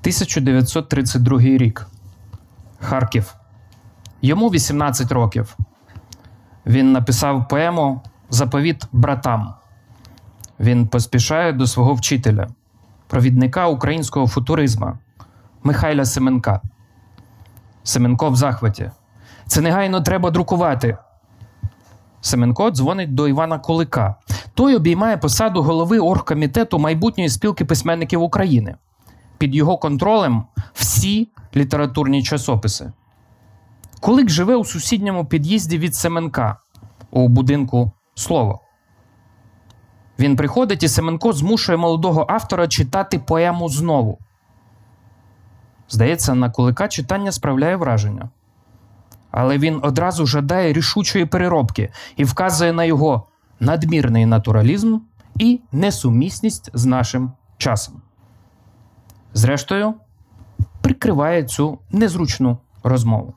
1932 рік. Харків. Йому 18 років. Він написав поему Заповіт братам. Він поспішає до свого вчителя, провідника українського футуризма Михайля Семенка. Семенко в захваті. Це негайно треба друкувати. Семенко дзвонить до Івана Кулика. Той обіймає посаду голови оргкомітету майбутньої спілки письменників України. Під його контролем всі літературні часописи. Кулик живе у сусідньому під'їзді від Семенка у будинку Слово. Він приходить і Семенко змушує молодого автора читати поему знову. Здається, на Кулика читання справляє враження. Але він одразу жадає рішучої переробки і вказує на його надмірний натуралізм і несумісність з нашим часом. Зрештою, прикриває цю незручну розмову.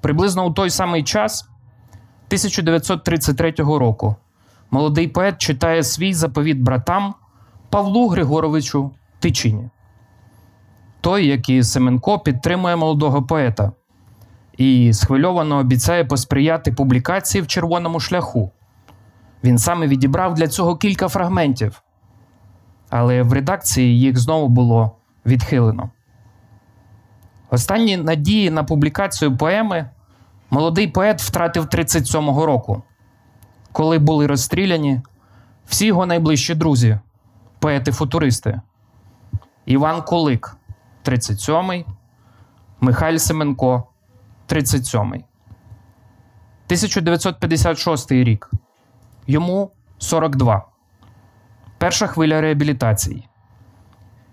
Приблизно у той самий час 1933 року молодий поет читає свій заповіт братам Павлу Григоровичу Тичині. Той, як і Семенко, підтримує молодого поета і схвильовано обіцяє посприяти публікації в червоному шляху. Він саме відібрав для цього кілька фрагментів, але в редакції їх знову було відхилено. Останні надії на публікацію поеми молодий поет втратив 37-го року, коли були розстріляні всі його найближчі друзі, поети-футуристи. Іван Кулик, 37-й, Михайль Семенко, 37-й. 1956 рік. Йому 42. Перша хвиля реабілітації.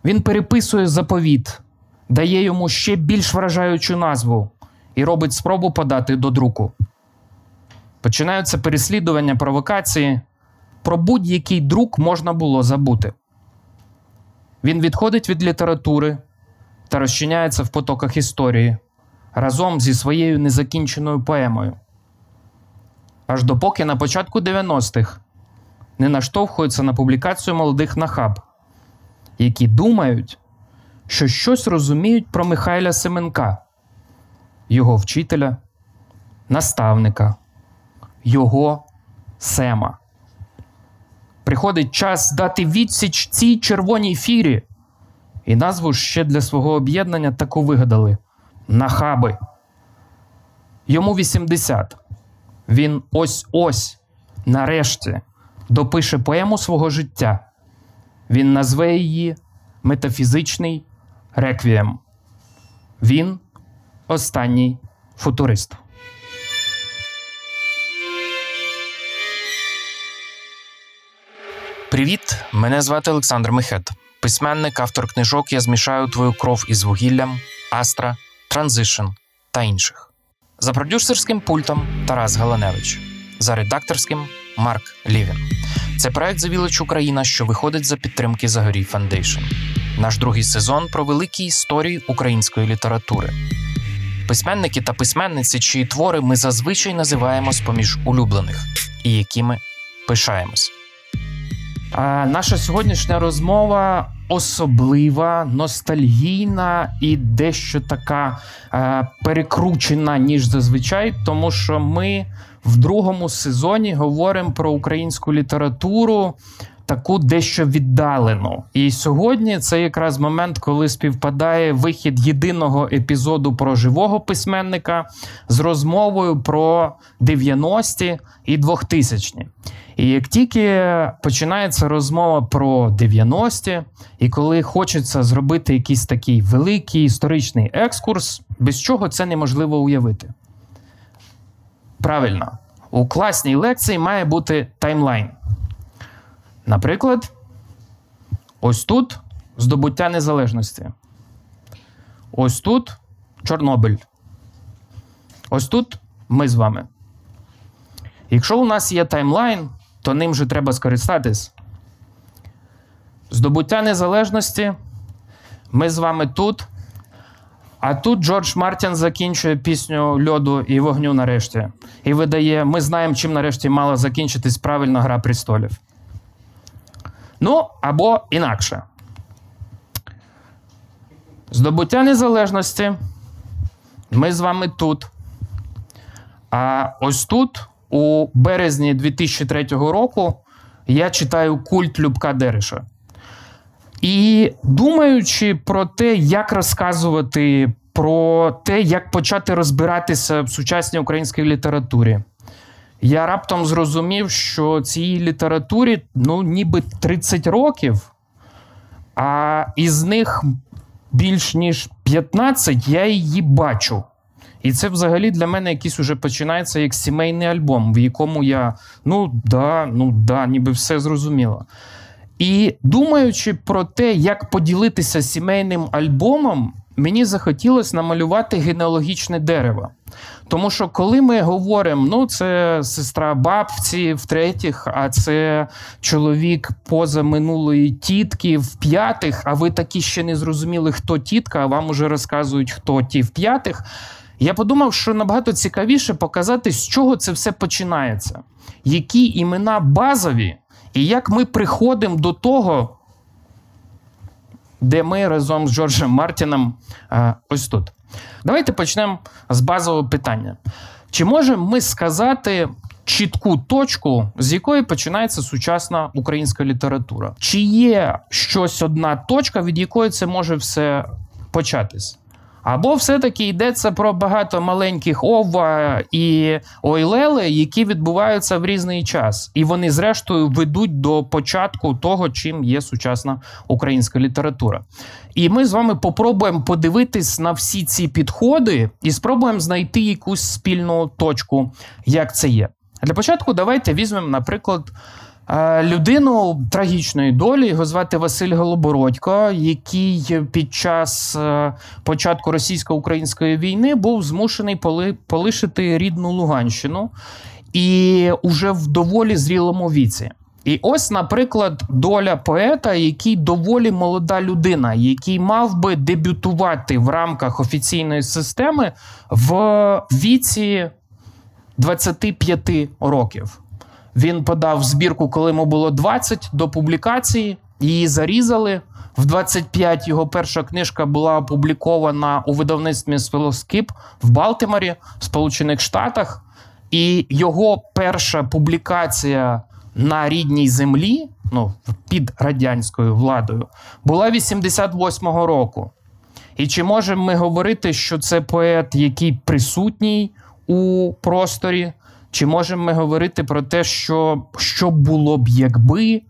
Він переписує заповіт, дає йому ще більш вражаючу назву і робить спробу подати до друку. Починаються переслідування провокації. Про будь-який друк можна було забути. Він відходить від літератури та розчиняється в потоках історії разом зі своєю незакінченою поемою. Аж допоки на початку 90-х не наштовхуються на публікацію молодих нахаб, які думають, що щось розуміють про Михайля Семенка, його вчителя, наставника, його Сема. Приходить час дати відсіч цій червоній фірі, і назву ще для свого об'єднання таку вигадали нахаби. Йому 80. Він ось ось, нарешті, допише поему свого життя. Він назве її Метафізичний реквієм. Він останній футурист. Привіт! Мене звати Олександр Мехед. Письменник, автор книжок Я змішаю твою кров із вугіллям, Астра, Transition та інших. За продюсерським пультом Тарас Галаневич, за редакторським Марк Лівін. Це проект The Village Україна, що виходить за підтримки Загорій Foundation. Наш другий сезон про великі історії української літератури. Письменники та письменниці, чиї твори ми зазвичай називаємо з поміж улюблених, і якими пишаємось. А наша сьогоднішня розмова особлива, ностальгійна і дещо така е, перекручена, ніж зазвичай, тому що ми в другому сезоні говоримо про українську літературу. Таку дещо віддалену. І сьогодні це якраз момент, коли співпадає вихід єдиного епізоду про живого письменника з розмовою про 90-ті і 2000-ті. І як тільки починається розмова про 90-ті, і коли хочеться зробити якийсь такий великий історичний екскурс, без чого це неможливо уявити. Правильно, у класній лекції має бути таймлайн. Наприклад, ось тут здобуття незалежності. Ось тут Чорнобиль. Ось тут ми з вами. Якщо у нас є таймлайн, то ним же треба скористатись. Здобуття незалежності. Ми з вами тут. А тут Джордж Мартін закінчує пісню льоду і вогню нарешті. І видає: ми знаємо, чим нарешті мала закінчитись правильна гра престолів. Ну, або інакше. Здобуття незалежності. Ми з вами тут. А ось тут, у березні 2003 року, я читаю культ Любка Дереша. І думаючи про те, як розказувати про те, як почати розбиратися в сучасній українській літературі, я раптом зрозумів, що цій літературі ну, ніби 30 років, а із них більш ніж 15 я її бачу. І це взагалі для мене якийсь уже починається як сімейний альбом, в якому я ну да, ну да, ніби все зрозуміло. І думаючи про те, як поділитися сімейним альбомом, мені захотілося намалювати генеалогічне дерево. Тому що коли ми говоримо, ну це сестра бабці в-третіх, а це чоловік поза минулої тітки в п'ятих, а ви такі ще не зрозуміли, хто тітка, а вам уже розказують, хто ті в п'ятих. Я подумав, що набагато цікавіше показати, з чого це все починається, які імена базові, і як ми приходимо до того, де ми разом з Джорджем Мартіном е, ось тут. Давайте почнемо з базового питання. Чи можемо ми сказати чітку точку, з якої починається сучасна українська література? Чи є щось одна точка, від якої це може все початись? Або все-таки йдеться про багато маленьких ова і ойлели, які відбуваються в різний час, і вони, зрештою, ведуть до початку того, чим є сучасна українська література. І ми з вами попробуємо подивитись на всі ці підходи і спробуємо знайти якусь спільну точку, як це є. Для початку давайте візьмемо, наприклад. Е, Людину трагічної долі його звати Василь Голобородько, який під час е, початку російсько-української війни був змушений поли- полишити рідну Луганщину і уже в доволі зрілому віці. І ось, наприклад, доля поета, який доволі молода людина, який мав би дебютувати в рамках офіційної системи в віці 25 років. Він подав збірку, коли йому було 20 до публікації. Її зарізали. В 25 його перша книжка була опублікована у видавництві Смолоскип в Балтиморі, в Сполучених Штатах. І його перша публікація на рідній землі, ну під радянською владою, була 88-го року. І чи можемо ми говорити, що це поет, який присутній у просторі? Чи можемо ми говорити про те, що, що було б, якби?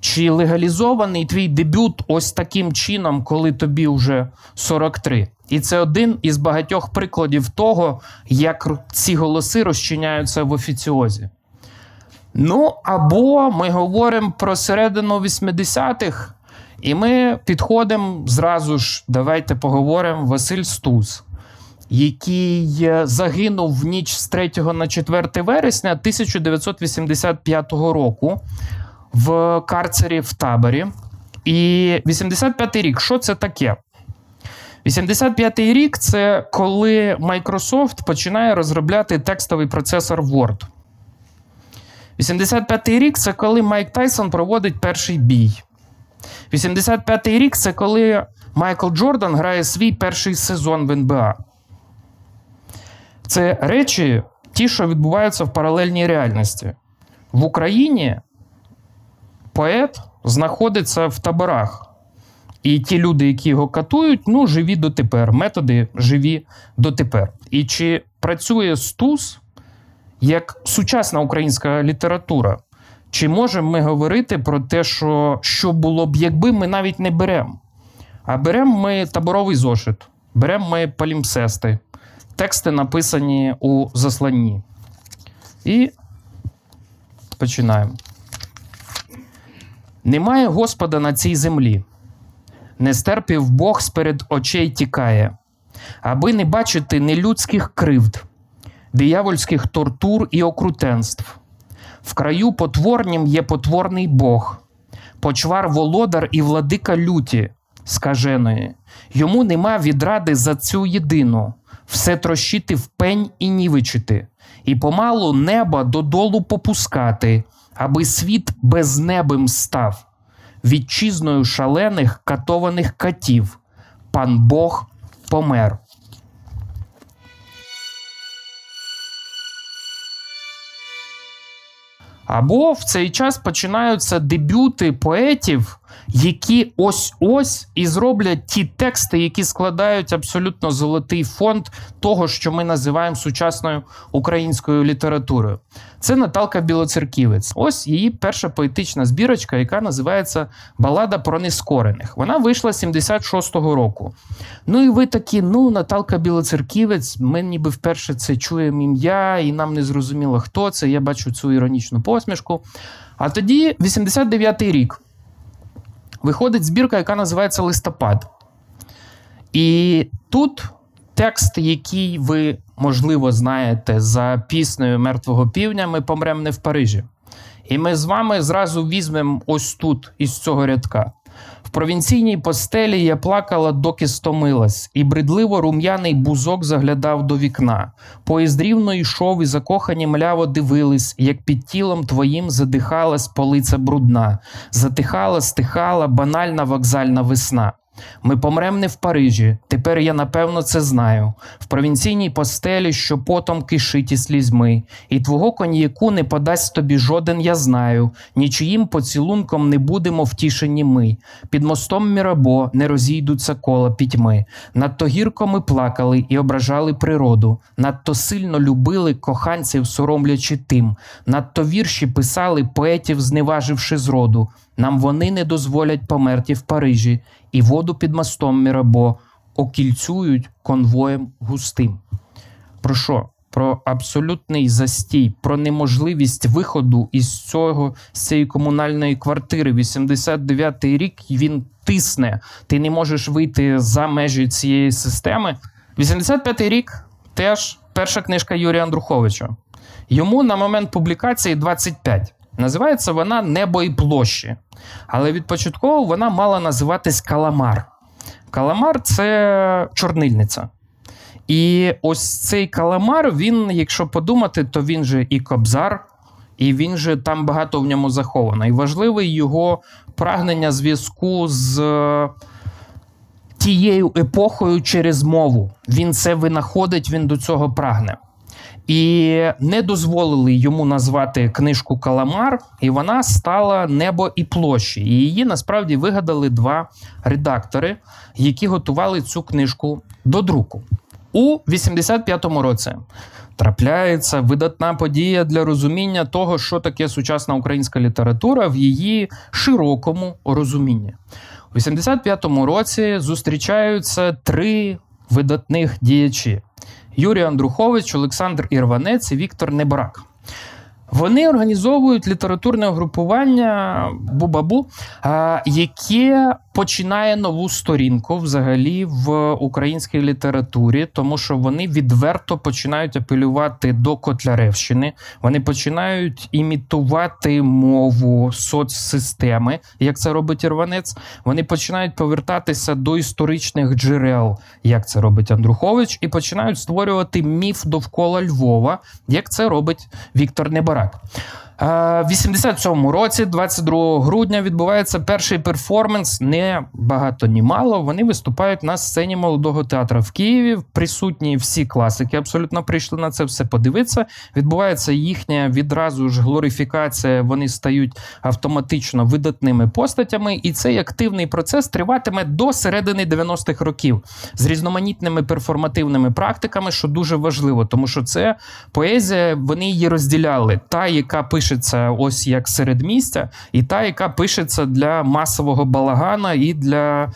Чи легалізований твій дебют ось таким чином, коли тобі вже 43? І це один із багатьох прикладів того, як ці голоси розчиняються в офіціозі. Ну, або ми говоримо про середину 80-х, і ми підходимо зразу ж, давайте поговоримо Василь Стус, який е, загинув в ніч з 3 на 4 вересня 1985 року в карцері в таборі. І 85-й рік, що це таке? 85-й рік це коли Microsoft починає розробляти текстовий процесор Word. 85-й рік це коли Майк Тайсон проводить перший бій. 85-й рік це коли Майкл Джордан грає свій перший сезон в НБА. Це речі, ті, що відбуваються в паралельній реальності. В Україні поет знаходиться в таборах. І ті люди, які його катують, ну, живі дотепер. Методи живі дотепер. І чи працює Стус як сучасна українська література? Чи можемо ми говорити про те, що, що було б, якби ми навіть не беремо? А беремо ми таборовий зошит, беремо ми палімсести, тексти написані у засланні. І починаємо. Немає Господа на цій землі. Не стерпів Бог сперед очей тікає, аби не бачити нелюдських кривд, диявольських тортур і окрутенств. В краю потворнім є потворний Бог, почвар володар і владика люті, скаженої. Йому нема відради за цю єдину, все трощити в пень і нівичити, і помалу неба додолу попускати, аби світ безнебим став, вітчизною шалених катованих катів, пан Бог помер. Або в цей час починаються дебюти поетів, які ось-ось і зроблять ті тексти, які складають абсолютно золотий фонд того, що ми називаємо сучасною українською літературою. Це Наталка Білоцерківець. Ось її перша поетична збірочка, яка називається Балада про нескорених. Вона вийшла 76-го року. Ну і ви такі, ну, Наталка Білоцерківець, ми ніби вперше це чуємо ім'я, і нам не зрозуміло, хто це. Я бачу цю іронічну посмішку. А тоді 89-й рік. Виходить збірка, яка називається Листопад. І тут текст, який ви, можливо, знаєте за піснею Мертвого півня, ми помрем не в Парижі. І ми з вами зразу візьмемо ось тут, із цього рядка. Провінційній постелі я плакала, доки стомилась, і бредливо рум'яний бузок заглядав до вікна. Поїзд рівно йшов, і закохані мляво дивились, як під тілом твоїм задихалась полиця брудна, затихала, стихала банальна вокзальна весна. Ми помрем не в Парижі, тепер я напевно це знаю. В провінційній постелі, що потом кишить і слізьми, і твого коньяку не подасть тобі жоден, я знаю. Нічиїм поцілунком не будемо втішені ми. Під мостом Мірабо не розійдуться кола пітьми. Надто гірко ми плакали і ображали природу. Надто сильно любили коханців, соромлячи тим. Надто вірші писали поетів, зневаживши зроду. Нам вони не дозволять померти в Парижі, і воду під мостом Мірабо окільцюють конвоєм густим. Про що? Про абсолютний застій, про неможливість виходу із цього з цієї комунальної квартири. 89-й рік він тисне. Ти не можеш вийти за межі цієї системи. 85-й рік теж перша книжка Юрія Андруховича. Йому на момент публікації 25. Називається вона Небо і площі. Але відпочатково вона мала називатись Каламар. Каламар це чорнильниця. І ось цей каламар, він, якщо подумати, то він же і кобзар, і він же там багато в ньому заховано. І важливий його прагнення зв'язку з е, тією епохою через мову. Він це винаходить, він до цього прагне. І не дозволили йому назвати книжку Каламар, і вона стала Небо і площі. І її насправді вигадали два редактори, які готували цю книжку до друку. У 85-му році трапляється видатна подія для розуміння того, що таке сучасна українська література в її широкому розумінні. У 85-му році зустрічаються три видатних діячі: Юрій Андрухович, Олександр Ірванець і Віктор Неборак. Вони організовують літературне угрупування Бубабу, яке починає нову сторінку взагалі в українській літературі, тому що вони відверто починають апелювати до Котляревщини. Вони починають імітувати мову соцсистеми, як це робить Ірванець. Вони починають повертатися до історичних джерел, як це робить Андрухович, і починають створювати міф довкола Львова, як це робить Віктор Небарак. В 87-му році, 22 грудня, відбувається перший перформанс. Не багато, ні мало. Вони виступають на сцені молодого театру в Києві. Присутні всі класики абсолютно прийшли на це все подивитися. Відбувається їхня відразу ж глорифікація. Вони стають автоматично видатними постатями, і цей активний процес триватиме до середини 90-х років з різноманітними перформативними практиками, що дуже важливо, тому що це поезія. Вони її розділяли. Та, яка пишеться ось як середмістя, і та, яка пишеться для масового балагана і для.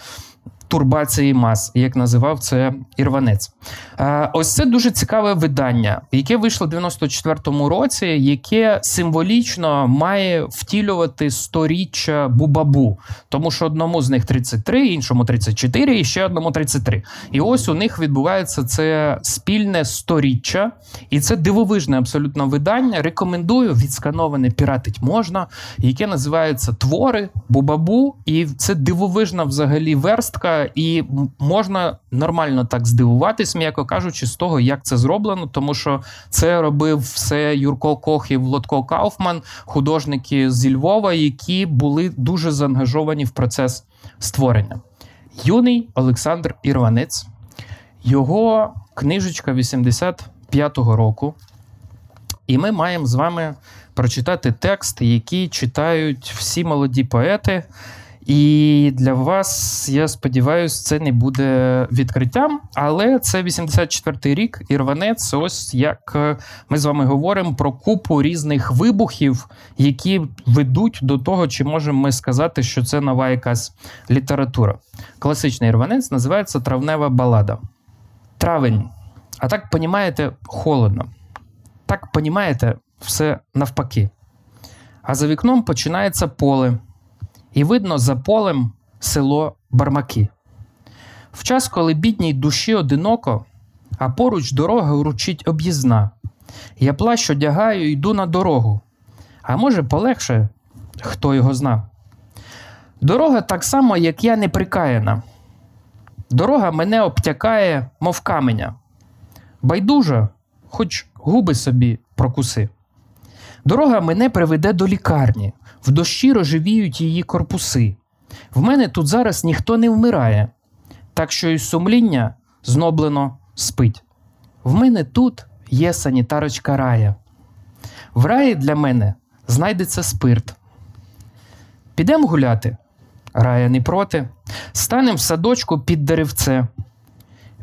Турбації мас, як називав це Ірванець. Е, Ось це дуже цікаве видання, яке вийшло в 94-му році, яке символічно має втілювати сторіччя Бубабу, тому що одному з них 33, іншому 34 і ще одному 33. І ось у них відбувається це спільне сторіччя, і це дивовижне абсолютно видання. Рекомендую відскановане піратить можна, яке називається Твори Бубабу, і це дивовижна взагалі верстка, і можна нормально так здивуватись, м'яко кажучи, з того, як це зроблено, тому що це робив все Юрко Кохів, Лотко Кауфман, художники зі Львова, які були дуже заангажовані в процес створення. Юний Олександр Ірванець. Його книжечка 85-го року. І ми маємо з вами прочитати текст, який читають всі молоді поети. І для вас, я сподіваюся, це не буде відкриттям. Але це 84-й рік, Ірванець. Ось як е, ми з вами говоримо про купу різних вибухів, які ведуть до того, чи можемо ми сказати, що це нова якась література. Класичний ірванець називається Травнева балада. Травень. А так, понімаєте, холодно. Так, понімаєте, все навпаки. А за вікном починається поле, і видно за полем село Бармаки. В час, коли бідній душі одиноко, а поруч дорога уручить об'їзна. Я плащ одягаю, йду на дорогу. А може, полегше, хто його зна. Дорога так само, як я неприкаяна. Дорога мене обтякає, мов каменя. Байдужа, хоч губи собі прокуси. Дорога мене приведе до лікарні, в дощі рожевіють її корпуси. В мене тут зараз ніхто не вмирає, так що і сумління зноблено спить. В мене тут є санітарочка рая. В раї для мене знайдеться спирт. Підемо гуляти. Рая не проти. Станем в садочку під деревце.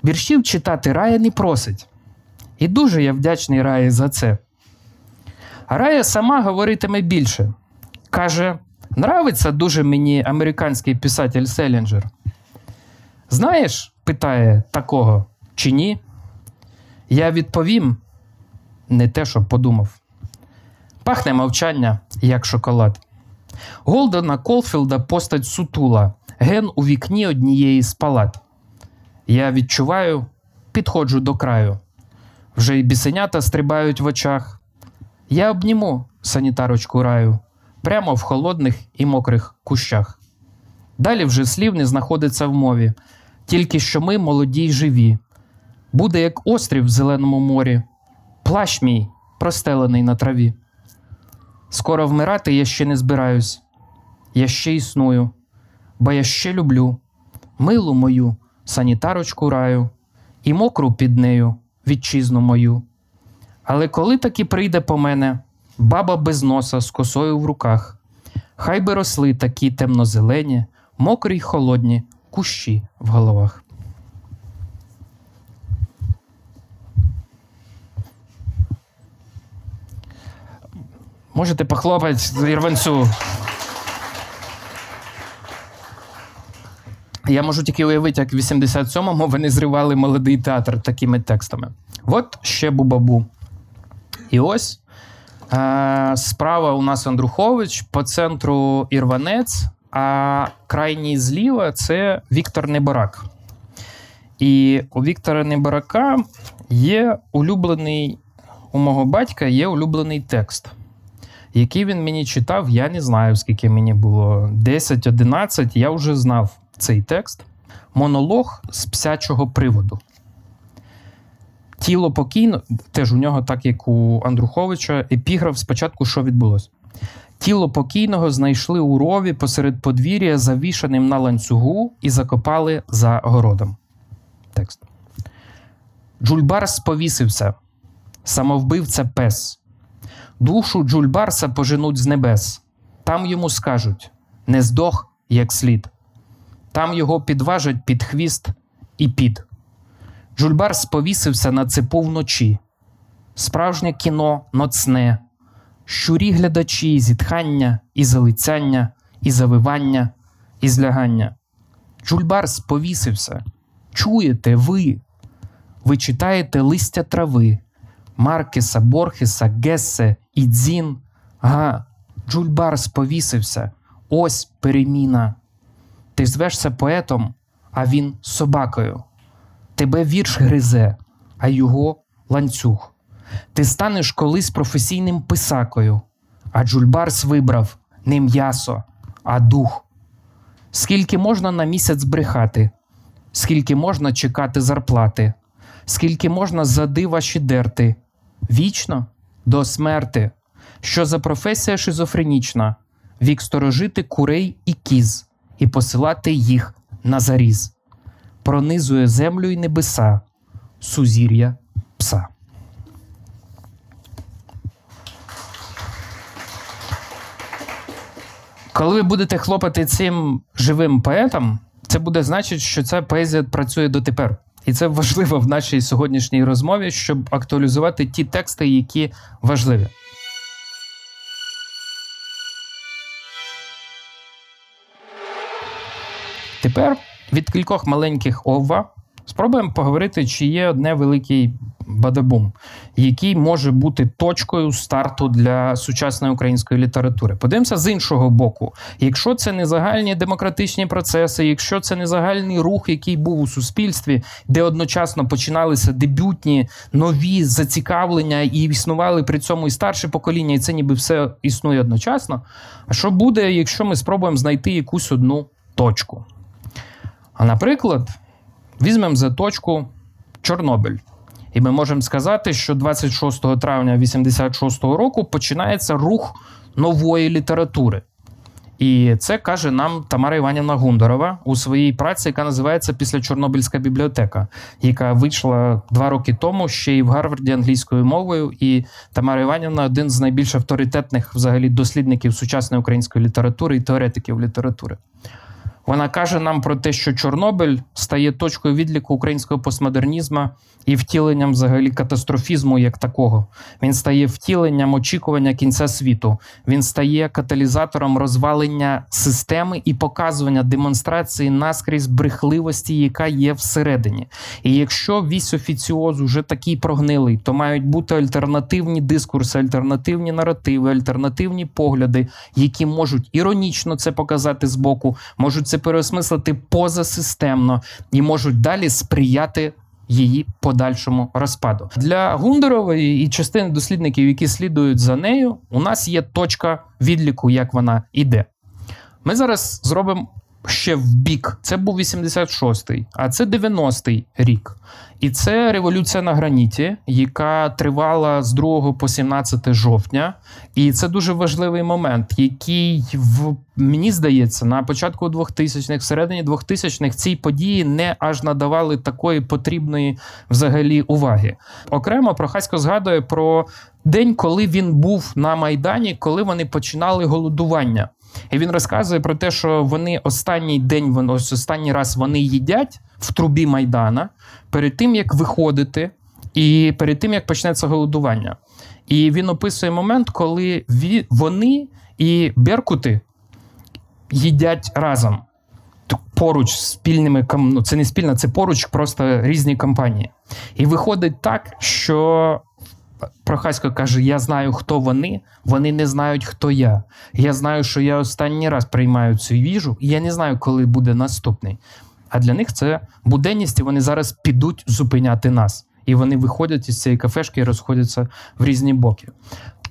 Віршів читати рая не просить. І дуже я вдячний Раї за це. А Рая сама говоритиме більше. Каже: нравиться дуже мені американський писатель Селінджер. Знаєш, питає такого чи ні? Я відповім не те, що подумав. Пахне мовчання, як шоколад. Голдена Колфілда постать сутула, ген у вікні однієї з палат. Я відчуваю, підходжу до краю. Вже й бісенята стрибають в очах. Я обніму санітарочку раю прямо в холодних і мокрих кущах. Далі вже слів не знаходиться в мові, тільки що ми молоді й живі. Буде як острів в зеленому морі, плащ мій простелений на траві. Скоро вмирати я ще не збираюсь, я ще існую, бо я ще люблю милу мою санітарочку раю і мокру під нею вітчизну мою. Але коли таки прийде по мене баба без носа з косою в руках, хай би росли такі темнозелені, мокрі й холодні кущі в головах. Можете похлопати Ірванцю. Я можу тільки уявити, як в 87-му вони зривали молодий театр такими текстами. От ще бубабу. І ось справа у нас Андрухович, по центру Ірванець, а крайній зліва це Віктор Неборак. І у Віктора Неборака є улюблений, у мого батька є улюблений текст, який він мені читав, я не знаю, скільки мені було. 10-11, я вже знав цей текст. Монолог з псячого приводу. Тіло покійно, теж у нього, так як у Андруховича, епіграф спочатку, що відбулося. Тіло покійного знайшли у рові посеред подвір'я, завішаним на ланцюгу, і закопали за городом. Текст. Джульбарс повісився. Самовбивця пес. Душу Джульбарса поженуть з небес. Там йому скажуть: не здох, як слід. Там його підважать під хвіст і під. Джульбарс повісився на цепу вночі. Справжнє кіно ноцне, щурі глядачі, зітхання, і залицяння, і завивання, і злягання. Джульбарс повісився. Чуєте ви? Ви читаєте листя трави, Маркеса, Борхеса, Гессе, Ідзін. Га, Джульбарс повісився. Ось переміна. Ти звешся поетом, а він собакою. Тебе вірш гризе, а його ланцюг. Ти станеш колись професійним писакою, а Джульбарс вибрав не м'ясо, а дух. Скільки можна на місяць брехати, скільки можна чекати зарплати, скільки можна зади ваші дерти, вічно до смерти. Що за професія шизофренічна, вік сторожити курей і кіз і посилати їх на заріз, пронизує землю і небеса, сузір'я пса. Коли ви будете хлопати цим живим поетом, це буде значити, що ця поезія працює дотепер. І це важливо в нашій сьогоднішній розмові, щоб актуалізувати ті тексти, які важливі. Тепер від кількох маленьких ова спробуємо поговорити, чи є одне великий бадабум, який може бути точкою старту для сучасної української літератури. Подивимося з іншого боку. Якщо це не загальні демократичні процеси, якщо це не загальний рух, який був у суспільстві, де одночасно починалися дебютні нові зацікавлення і існували при цьому і старше покоління, і це ніби все існує одночасно. А що буде, якщо ми спробуємо знайти якусь одну точку? А наприклад, візьмемо за точку Чорнобиль. І ми можемо сказати, що 26 травня 86 року починається рух нової літератури. І це каже нам Тамара Іванівна Гундорова у своїй праці, яка називається Після Чорнобильська бібліотека, яка вийшла два роки тому ще й в Гарварді англійською мовою. І Тамара Іванівна один з найбільш авторитетних взагалі дослідників сучасної української літератури і теоретиків літератури. Вона каже нам про те, що Чорнобиль стає точкою відліку українського постмодернізму і втіленням взагалі катастрофізму як такого. Він стає втіленням очікування кінця світу. Він стає каталізатором розвалення системи і показування демонстрації наскрізь брехливості, яка є всередині. І якщо вісь офіціоз уже такий прогнилий, то мають бути альтернативні дискурси, альтернативні наративи, альтернативні погляди, які можуть іронічно це показати збоку, можуть це переосмислити позасистемно і можуть далі сприяти її подальшому розпаду. Для Гундерової і частини дослідників, які слідують за нею, у нас є точка відліку, як вона іде. Ми зараз зробимо ще в бік. Це був 86-й, а це 90-й рік. І це революція на граніті, яка тривала з 2 по 17 жовтня. І це дуже важливий момент, який в мені здається, на початку 2000-х, всередині 2000-х ці події не аж надавали такої потрібної взагалі уваги. Окремо Прохасько згадує про день, коли він був на майдані, коли вони починали голодування. І він розказує про те, що вони останній день, ось останній раз вони їдять в трубі Майдана перед тим, як виходити, і перед тим, як почнеться голодування. І він описує момент, коли вони і Беркути їдять разом. Поруч спільними ну, це не спільна, це поруч просто різні компанії. І виходить так, що Прохасько каже: Я знаю, хто вони, вони не знають, хто я. Я знаю, що я останній раз приймаю цю їжу, і я не знаю, коли буде наступний. А для них це буденність, і вони зараз підуть зупиняти нас. І вони виходять із цієї кафешки і розходяться в різні боки.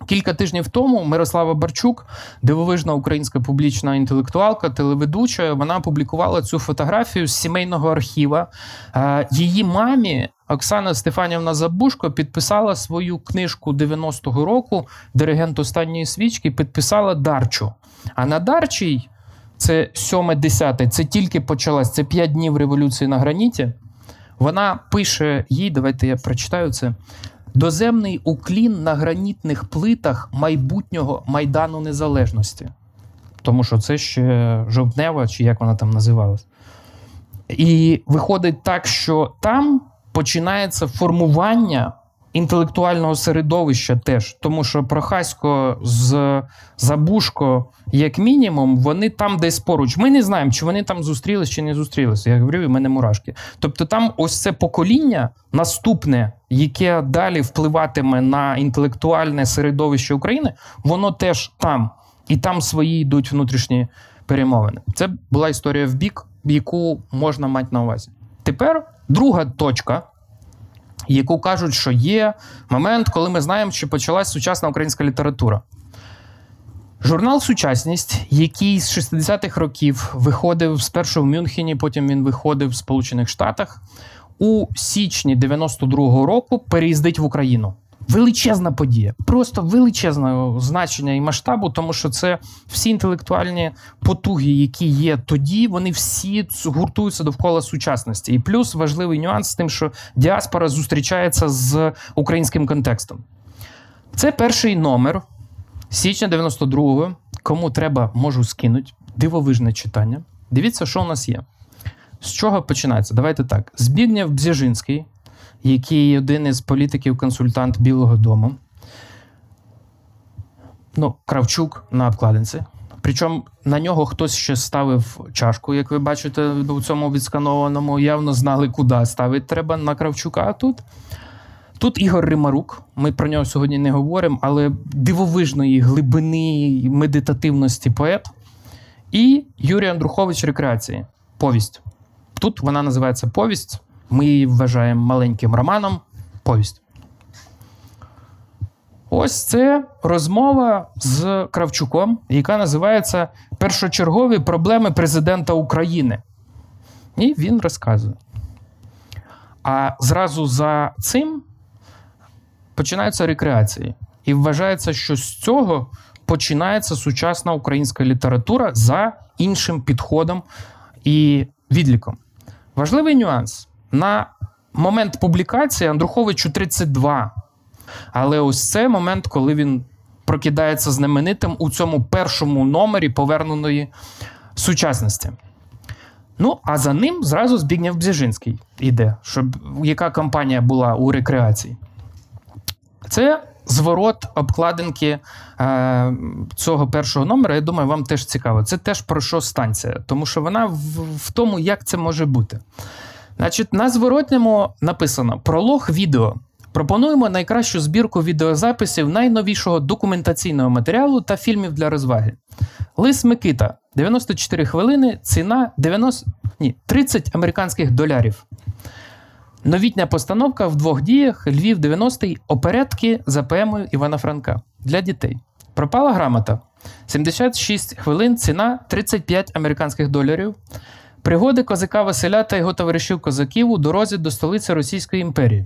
Кілька тижнів тому Мирослава Барчук, дивовижна українська публічна інтелектуалка, телеведуча, вона опублікувала цю фотографію з сімейного архіва. Е, Її мамі Оксана Стефанівна Забушко підписала свою книжку 90-го року Диригент останньої свічки, підписала Дарчу. А на Дарчій це 7-10, це тільки почалась, це 5 днів революції на граніті. Вона пише їй, давайте я прочитаю це. Доземний уклін на гранітних плитах майбутнього Майдану Незалежності. Тому що це ще жовтнева, чи як вона там називалась. І виходить так, що там починається формування інтелектуального середовища теж. Тому що Прохасько з Забушко, як мінімум, вони там десь поруч. Ми не знаємо, чи вони там зустрілись, чи не зустрілись. Я говорю, і в мене мурашки. Тобто, там ось це покоління наступне, яке далі впливатиме на інтелектуальне середовище України, воно теж там. І там свої йдуть внутрішні перемовини. Це була історія в бік, яку можна мати на увазі. Тепер друга точка, яку кажуть, що є момент, коли ми знаємо, що почалась сучасна українська література. Журнал Сучасність, який з 60-х років виходив спершу в Мюнхені, потім він виходив в Сполучених Штатах, у січні 92-го року переїздить в Україну. Величезна подія, просто величезного значення і масштабу, тому що це всі інтелектуальні потуги, які є тоді, вони всі гуртуються довкола сучасності. І плюс важливий нюанс з тим, що діаспора зустрічається з українським контекстом. Це перший номер січня 92-го. Кому треба, можу скинути. Дивовижне читання. Дивіться, що у нас є. З чого починається? Давайте так. Збігнєв Бзіжинський, який один із політиків-консультант Білого Дому. Ну, Кравчук на обкладинці. Причому на нього хтось ще ставив чашку, як ви бачите, у цьому відсканованому. Явно знали, куди ставити треба на Кравчука. А тут. Тут Ігор Римарук. Ми про нього сьогодні не говоримо, але дивовижної глибини медитативності поет. І Юрій Андрухович Рекреації. Повість. Тут вона називається Повість. Ми її вважаємо маленьким романом. Повість. Ось це розмова з Кравчуком, яка називається Першочергові проблеми президента України. І він розказує. А зразу за цим починаються рекреації. І вважається, що з цього починається сучасна українська література за іншим підходом і відліком. Важливий нюанс. На момент публікації Андруховичу 32. Але ось це момент, коли він прокидається знаменитим у цьому першому номері поверненої сучасності. Ну, а за ним зразу Збігнєв Бзіжинський йде, щоб яка кампанія була у рекреації. Це зворот обкладинки е, цього першого номера. Я думаю, вам теж цікаво. Це теж про що станція, тому що вона в, в тому, як це може бути. Значить, на зворотньому написано пролог відео. Пропонуємо найкращу збірку відеозаписів найновішого документаційного матеріалу та фільмів для розваги. Лис Микита 94 хвилини, ціна 90, ні, 30 американських долярів. Новітня постановка в двох діях Львів 90-й оперетки за поемою Івана Франка для дітей. Пропала грамота 76 хвилин, ціна 35 американських доларів. Пригоди козака Василя та його товаришів козаків у дорозі до столиці Російської імперії.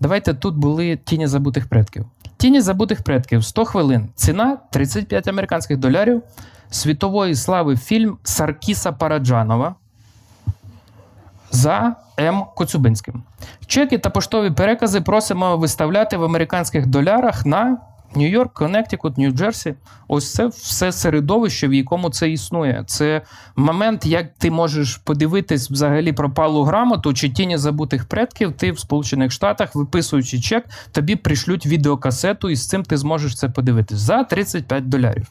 Давайте тут були тіні забутих предків. Тіні забутих предків 100 хвилин. Ціна 35 американських доларів. Світової слави фільм Саркіса Параджанова за М. Коцюбинським. Чеки та поштові перекази просимо виставляти в американських долярах на Нью-Йорк, Коннектикут, Нью-Джерсі. Ось це все середовище, в якому це існує. Це момент, як ти можеш подивитись взагалі пропалу грамоту чи тіні забутих предків. Ти в Сполучених Штатах, виписуючи чек, тобі пришлють відеокасету, і з цим ти зможеш це подивитись за 35 долярів.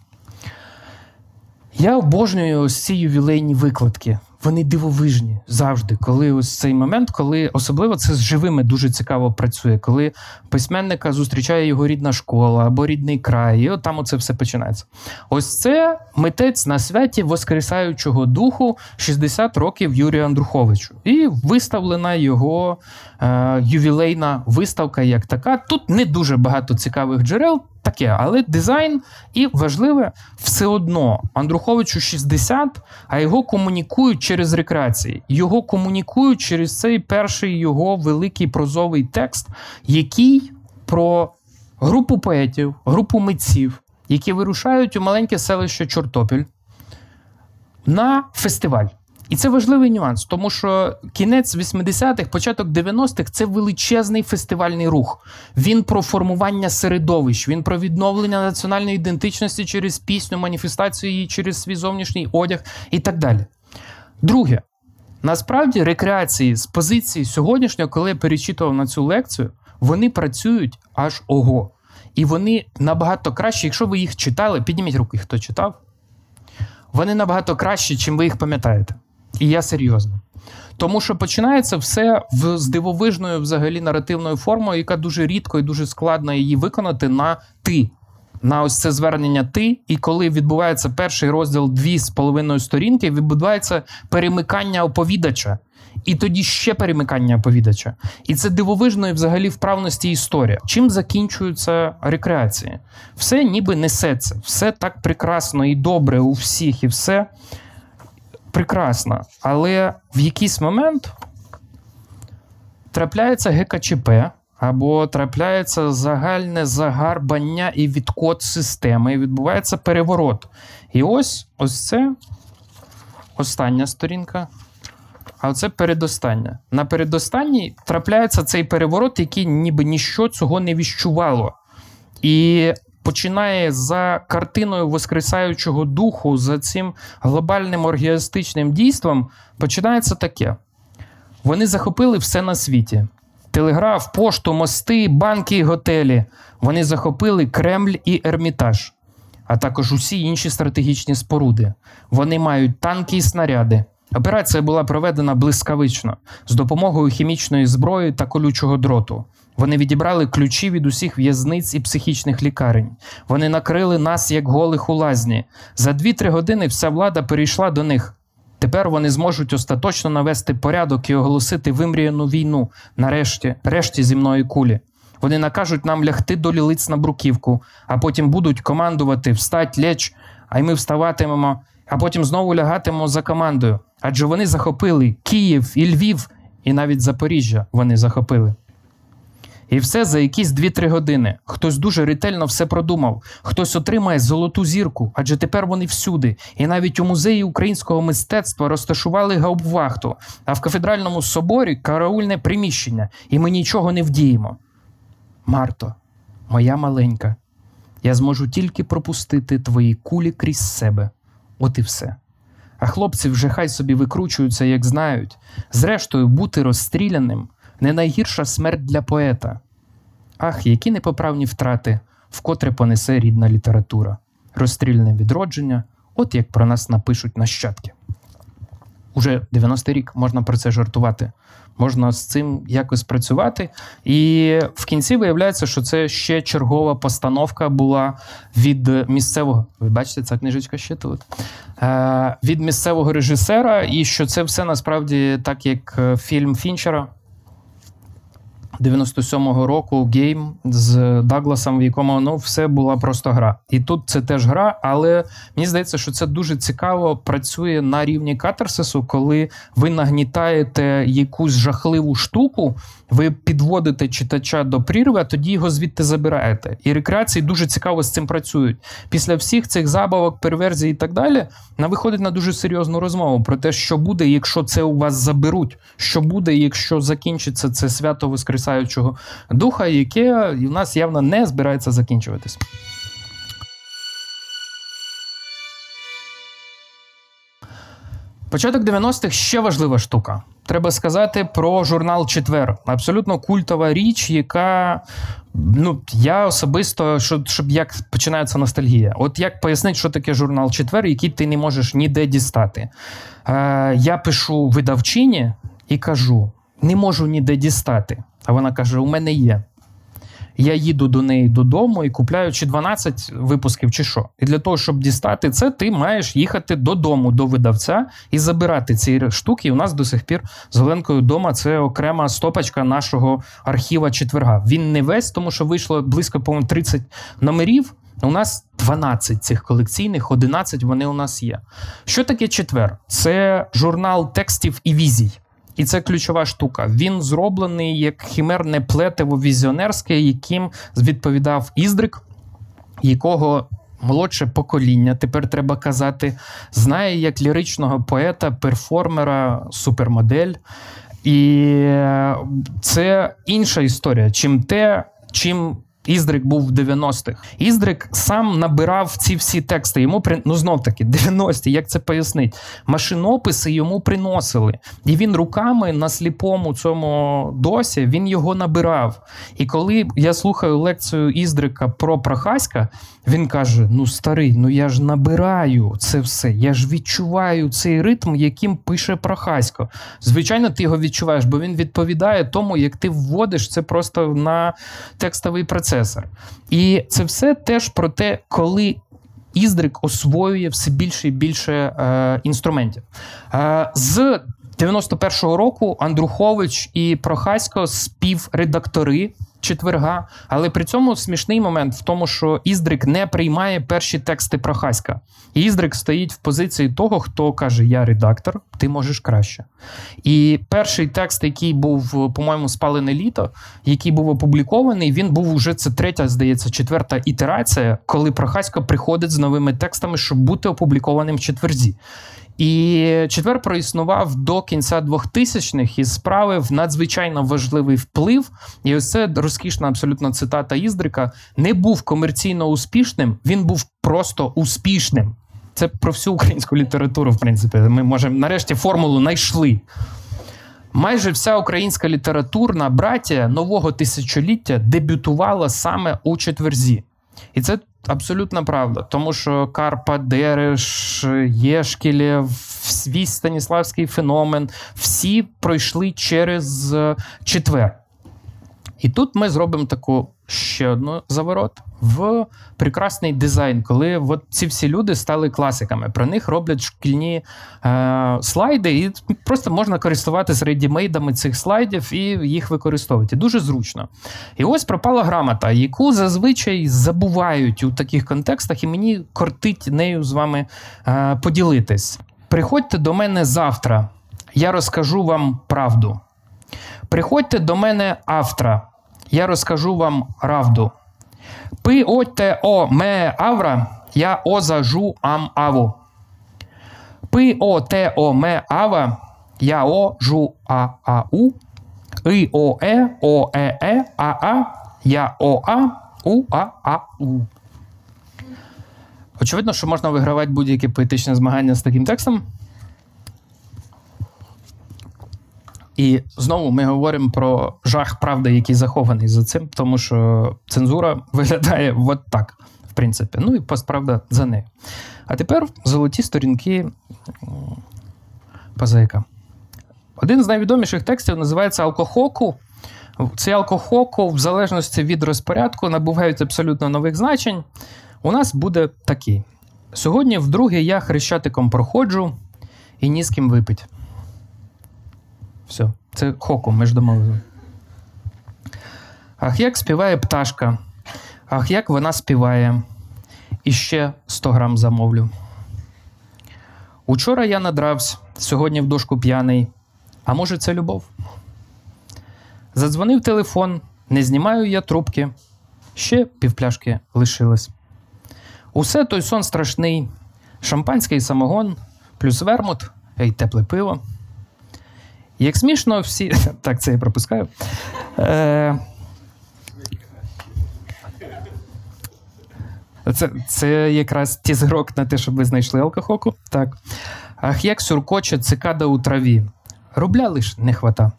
Я обожнюю ось ці ювілейні викладки. Вони дивовижні завжди, коли ось цей момент, коли особливо це з живими дуже цікаво працює, коли письменника зустрічає його рідна школа або рідний край, і от там оце все починається. Ось це митець на святі Воскресаючого духу 60 років Юрію Андруховичу. І виставлена його е, ювілейна виставка як така. Тут не дуже багато цікавих джерел. Таке, але дизайн і важливе все одно Андруховичу 60, а його комунікують через рекреації. Його комунікують через цей перший його великий прозовий текст, який про групу поетів, групу митців, які вирушають у маленьке селище Чортопіль на фестиваль. І це важливий нюанс, тому що кінець 80-х, початок 90-х це величезний фестивальний рух. Він про формування середовищ, він про відновлення національної ідентичності через пісню, маніфестацію її через свій зовнішній одяг і так далі. Друге, насправді рекреації з позиції сьогоднішнього, коли я перечитував на цю лекцію, вони працюють аж ого. І вони набагато краще, якщо ви їх читали, підніміть руки, хто читав. Вони набагато кращі, чим ви їх пам'ятаєте. І я серйозно. Тому що починається все в, з дивовижною взагалі наративною формою, яка дуже рідко і дуже складно її виконати на ти. На ось це звернення ти. І коли відбувається перший розділ дві з половиною сторінки, відбувається перемикання оповідача. І тоді ще перемикання оповідача. І це дивовижно і взагалі вправності історія. Чим закінчуються рекреації? Все ніби несеться, все так прекрасно і добре у всіх, і все прекрасно. Але в якийсь момент трапляється ГКЧП, або трапляється загальне загарбання і відкот системи, і відбувається переворот. І ось ось це остання сторінка. А оце передостання. На передостанній трапляється цей переворот, який ніби ніщо цього не віщувало. І починає за картиною Воскресаючого духу, за цим глобальним оргіастичним дійством, починається таке. Вони захопили все на світі: телеграф, пошту, мости, банки і готелі. Вони захопили Кремль і Ермітаж, а також усі інші стратегічні споруди. Вони мають танки і снаряди. Операція була проведена блискавично з допомогою хімічної зброї та колючого дроту. Вони відібрали ключі від усіх в'язниць і психічних лікарень. Вони накрили нас як голих у лазні. За 2-3 години вся влада перейшла до них. Тепер вони зможуть остаточно навести порядок і оголосити вимріяну війну нарешті, решті земної кулі. Вони накажуть нам лягти до лілиць на бруківку, а потім будуть командувати встать, леч, а й ми вставатимемо, а потім знову лягатимемо за командою. Адже вони захопили Київ і Львів, і навіть Запоріжжя вони захопили. І все за якісь 2-3 години. Хтось дуже ретельно все продумав, хтось отримає золоту зірку, адже тепер вони всюди. І навіть у музеї українського мистецтва розташували гаубвахту, а в кафедральному соборі караульне приміщення, і ми нічого не вдіємо. Марто, моя маленька, я зможу тільки пропустити твої кулі крізь себе. От і все. А хлопці вже хай собі викручуються, як знають. Зрештою, бути розстріляним не найгірша смерть для поета. Ах, які непоправні втрати, вкотре понесе рідна література. Розстрільне відродження, от як про нас напишуть нащадки. Уже 90-й рік можна про це жартувати. Можна з цим якось працювати. І в кінці виявляється, що це ще чергова постановка була від місцевого. Ви бачите, ця книжечка ще тут. Е, від місцевого режисера, і що це все насправді так, як е, фільм Фінчера 97-го року гейм з Дагласом, в якому ну, все була просто гра. І тут це теж гра, але мені здається, що це дуже цікаво працює на рівні катарсису, коли ви нагнітаєте якусь жахливу штуку, ви підводите читача до прірви, а тоді його звідти забираєте. І рекреації дуже цікаво з цим працюють. Після всіх цих забавок, перверзій і так далі, вона виходить на дуже серйозну розмову про те, що буде, якщо це у вас заберуть, що буде, якщо закінчиться це свято Воскресаючого Духа, яке в нас явно не збирається закінчуватись. Початок 90-х ще важлива штука. Треба сказати про журнал Четвер. Абсолютно культова річ, яка ну я особисто, що, щоб як починається ностальгія. От як пояснити, що таке журнал Четвер, який ти не можеш ніде дістати. Е, Я пишу видавчині і кажу: не можу ніде дістати. А вона каже: У мене є. Я їду до неї додому і купляю чи 12 випусків, чи що. І для того, щоб дістати це, ти маєш їхати додому до видавця і забирати ці штуки. І у нас до сих пір з Оленкою вдома це окрема стопочка нашого архіва четверга. Він не весь, тому що вийшло близько, по-моєму, 30 номерів. У нас 12 цих колекційних, 11 вони у нас є. Що таке четвер? Це журнал текстів і візій. І це ключова штука. Він зроблений як хімерне плетиво візіонерське, яким відповідав Іздрик, якого молодше покоління, тепер треба казати, знає як ліричного поета, перформера, супермодель. І це інша історія, чим те, чим. Іздрик був в 90-х. Іздрик сам набирав ці всі тексти. Йому при... ну знов таки 90-ті, як це пояснить? Машинописи йому приносили. І він руками на сліпому цьому досі він його набирав. І коли я слухаю лекцію Іздрика про Прохаська, він каже: Ну, старий, ну я ж набираю це все. Я ж відчуваю цей ритм, яким пише Прохасько. Звичайно, ти його відчуваєш, бо він відповідає тому, як ти вводиш це просто на текстовий процесор. І це все теж про те, коли. Іздрик освоює все більше і більше е, інструментів. Е, з 91-го року Андрухович і Прохасько співредактори четверга. Але при цьому смішний момент в тому, що Іздрик не приймає перші тексти Прохаська. І Іздрик стоїть в позиції того, хто каже: Я редактор, ти можеш краще. І перший текст, який був, по-моєму, спалене літо, який був опублікований, він був уже це третя, здається, четверта ітерація, коли Прохасько приходить з новими текстами, щоб бути опублікованим в четверзі. І четвер проіснував до кінця 2000-х і справив надзвичайно важливий вплив. І ось це розкішна абсолютно цитата Іздрика. Не був комерційно успішним, він був просто успішним. Це про всю українську літературу, в принципі. Ми можемо нарешті формулу знайшли. Майже вся українська літературна братія нового тисячоліття дебютувала саме у четверзі. І це абсолютна правда, тому що Карпа, Дереш, Єшкілєв, свій Станіславський феномен всі пройшли через е, четвер. І тут ми зробимо таку ще одну заворот в прекрасний дизайн, коли от ці всі люди стали класиками. Про них роблять шкільні е, слайди, і просто можна користуватися редімейдами цих слайдів і їх використовувати. Дуже зручно. І ось пропала грамота, яку зазвичай забувають у таких контекстах, і мені кортить нею з вами е, поділитись. Приходьте до мене завтра, я розкажу вам правду. Приходьте до мене автра, я розкажу вам правду. Пи отте о ме авра, я озажу ам аву. Пи о те о ме ава, я о жу а ау. И о е о е е а а, я о а у а а у. Очевидно, що можна вигравати будь-які поетичні змагання з таким текстом. І знову ми говоримо про жах правди, який захований за цим, тому що цензура виглядає от так, в принципі. Ну і постправда за нею. А тепер золоті сторінки м, Пазаїка. Один з найвідоміших текстів називається Алкохоку. Цей алкохоку, в залежності від розпорядку, набувають абсолютно нових значень. У нас буде такий: сьогодні, вдруге, я хрещатиком проходжу і ні з ким випить. Все, це хоку, ми ж домовили. Ах, як співає пташка, ах, як вона співає. І ще 100 грам замовлю. Учора я надрався, сьогодні в дошку п'яний. А може, це любов? Задзвонив телефон, не знімаю я трубки. Ще півпляшки лишилось. Усе той сон страшний. Шампанський самогон, плюс вермут і тепле пиво. Як смішно всі. Так, це я пропускаю. Е... Це, це якраз тізгрок на те, щоб ви знайшли алкохоку. Так. Ах, як сюркоче цикада у траві. Рубля лиш не хвата.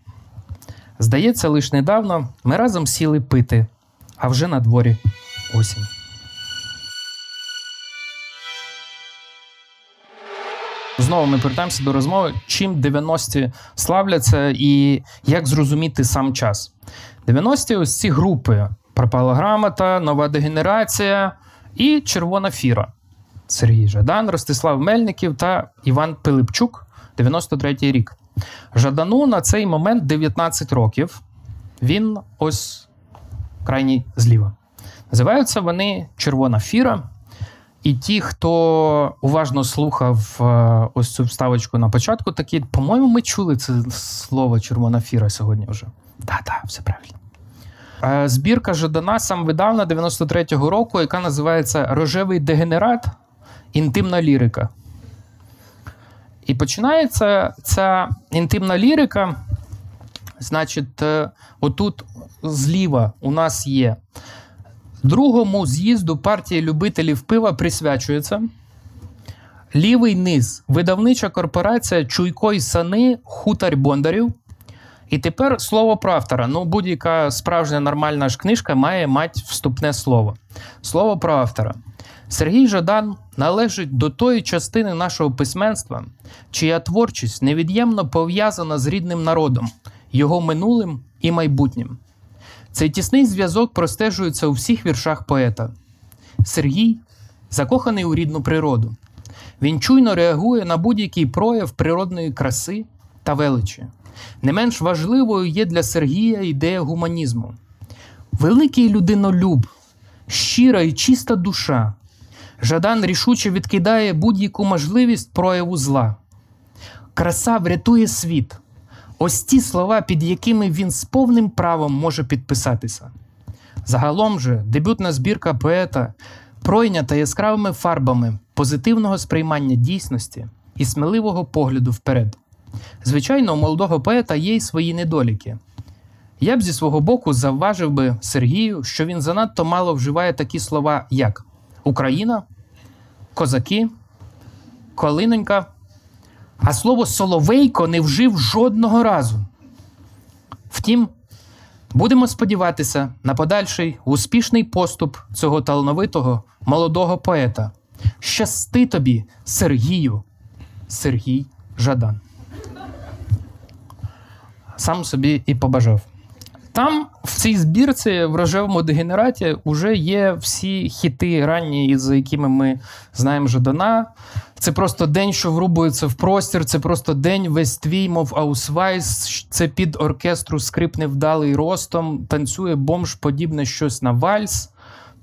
Здається, лиш недавно ми разом сіли пити, а вже на дворі осінь. Знову ми повертаємося до розмови, чим 90-ті славляться і як зрозуміти сам час. 90-ті ось ці групи: пропала грамота, нова дегенерація і червона фіра. Сергій Жадан, Ростислав Мельників та Іван Пилипчук, 93-й рік. Жадану на цей момент 19 років. Він ось крайній зліва. Називаються вони Червона фіра. І ті, хто уважно слухав е, ось цю вставочку на початку, такі, по-моєму, ми чули це слово червона фіра сьогодні вже. Так-так, все правильно. Е, Збірка Жадана сам видав на 93-го року, яка називається Рожевий дегенерат. Інтимна лірика. І починається ця інтимна лірика. Значить, е, отут зліва у нас є Другому з'їзду партії любителів пива присвячується. Лівий низ видавнича корпорація Чуйко й Сани Хутар Бондарів. І тепер слово про автора. Ну, будь-яка справжня нормальна ж книжка має мати вступне слово. Слово про автора. Сергій Жадан належить до тої частини нашого письменства, чия творчість невід'ємно пов'язана з рідним народом, його минулим і майбутнім. Цей тісний зв'язок простежується у всіх віршах поета. Сергій закоханий у рідну природу. Він чуйно реагує на будь-який прояв природної краси та величі. Не менш важливою є для Сергія ідея гуманізму. великий людинолюб, щира і чиста душа. Жадан рішуче відкидає будь-яку можливість прояву зла. Краса врятує світ. Ось ті слова, під якими він з повним правом може підписатися. Загалом же дебютна збірка поета пройнята яскравими фарбами позитивного сприймання дійсності і сміливого погляду вперед. Звичайно, у молодого поета є й свої недоліки. Я б зі свого боку завважив би Сергію, що він занадто мало вживає такі слова, як Україна, козаки, Колинонька, а слово Соловейко не вжив жодного разу. Втім, будемо сподіватися на подальший успішний поступ цього талановитого молодого поета. Щасти тобі, Сергію, Сергій Жадан. Сам собі і побажав. Там в цій збірці в рожевому дегенераті вже є всі хіти ранні, за якими ми знаємо Жадана. Це просто день, що врубується в простір. Це просто день весь твій, мов аусвайс. Це під оркестру скрип невдалий ростом, танцює бомж, подібне щось на вальс.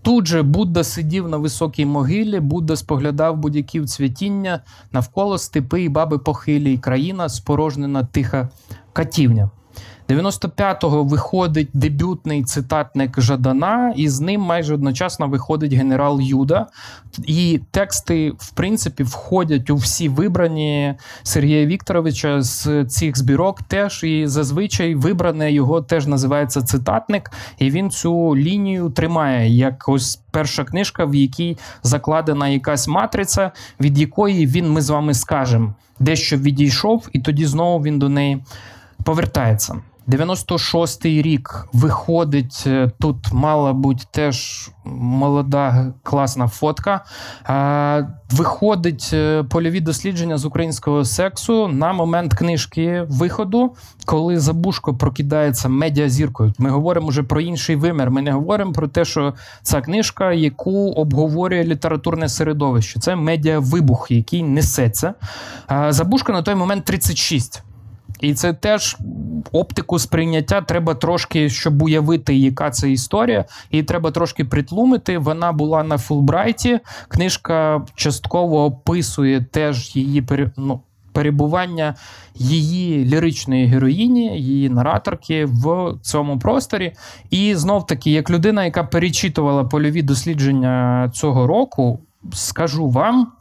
Тут же Будда сидів на високій могилі, Будда споглядав будь-яків цвітіння, навколо степи і баби похилі, і країна спорожнена тиха катівня. 95-го виходить дебютний цитатник Жадана, і з ним майже одночасно виходить генерал Юда. І тексти, в принципі, входять у всі вибрані Сергія Вікторовича з цих збірок. Теж і зазвичай вибране його теж називається цитатник, і він цю лінію тримає як ось перша книжка, в якій закладена якась матриця, від якої він ми з вами скажемо, дещо відійшов, і тоді знову він до неї повертається. 96-й рік виходить е, тут, мала бути теж молода класна фотка. Е, Виходить е, польові дослідження з українського сексу на момент книжки виходу, коли Забушко прокидається медіазіркою. Ми говоримо вже про інший вимір. Ми не говоримо про те, що ця книжка, яку обговорює літературне середовище. Це медіавибух, який несеться. Забушко на той момент 36. І це теж оптику сприйняття треба трошки, щоб уявити, яка це історія, і треба трошки притлумити. Вона була на Фулбрайті. Книжка частково описує теж її ну, перебування її ліричної героїні, її нараторки в цьому просторі. І знов таки, як людина, яка перечитувала польові дослідження цього року. Скажу вам,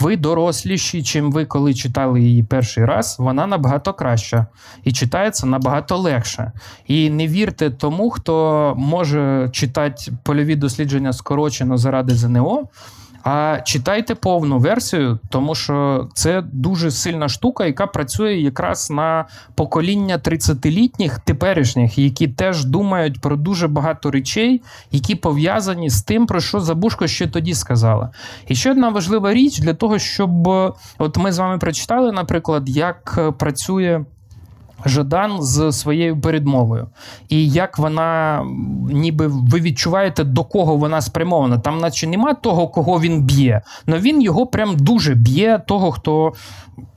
ви доросліші, чим ви коли читали її перший раз. Вона набагато краща і читається набагато легше. І не вірте тому, хто може читати польові дослідження скорочено заради ЗНО. А читайте повну версію, тому що це дуже сильна штука, яка працює якраз на покоління 30-літніх теперішніх, які теж думають про дуже багато речей, які пов'язані з тим, про що Забушко ще тоді сказала. І ще одна важлива річ для того, щоб от ми з вами прочитали, наприклад, як е, працює. Жадан з своєю передмовою, і як вона, ніби ви відчуваєте, до кого вона спрямована. Там, наче нема того, кого він б'є, але він його прям дуже б'є, того, хто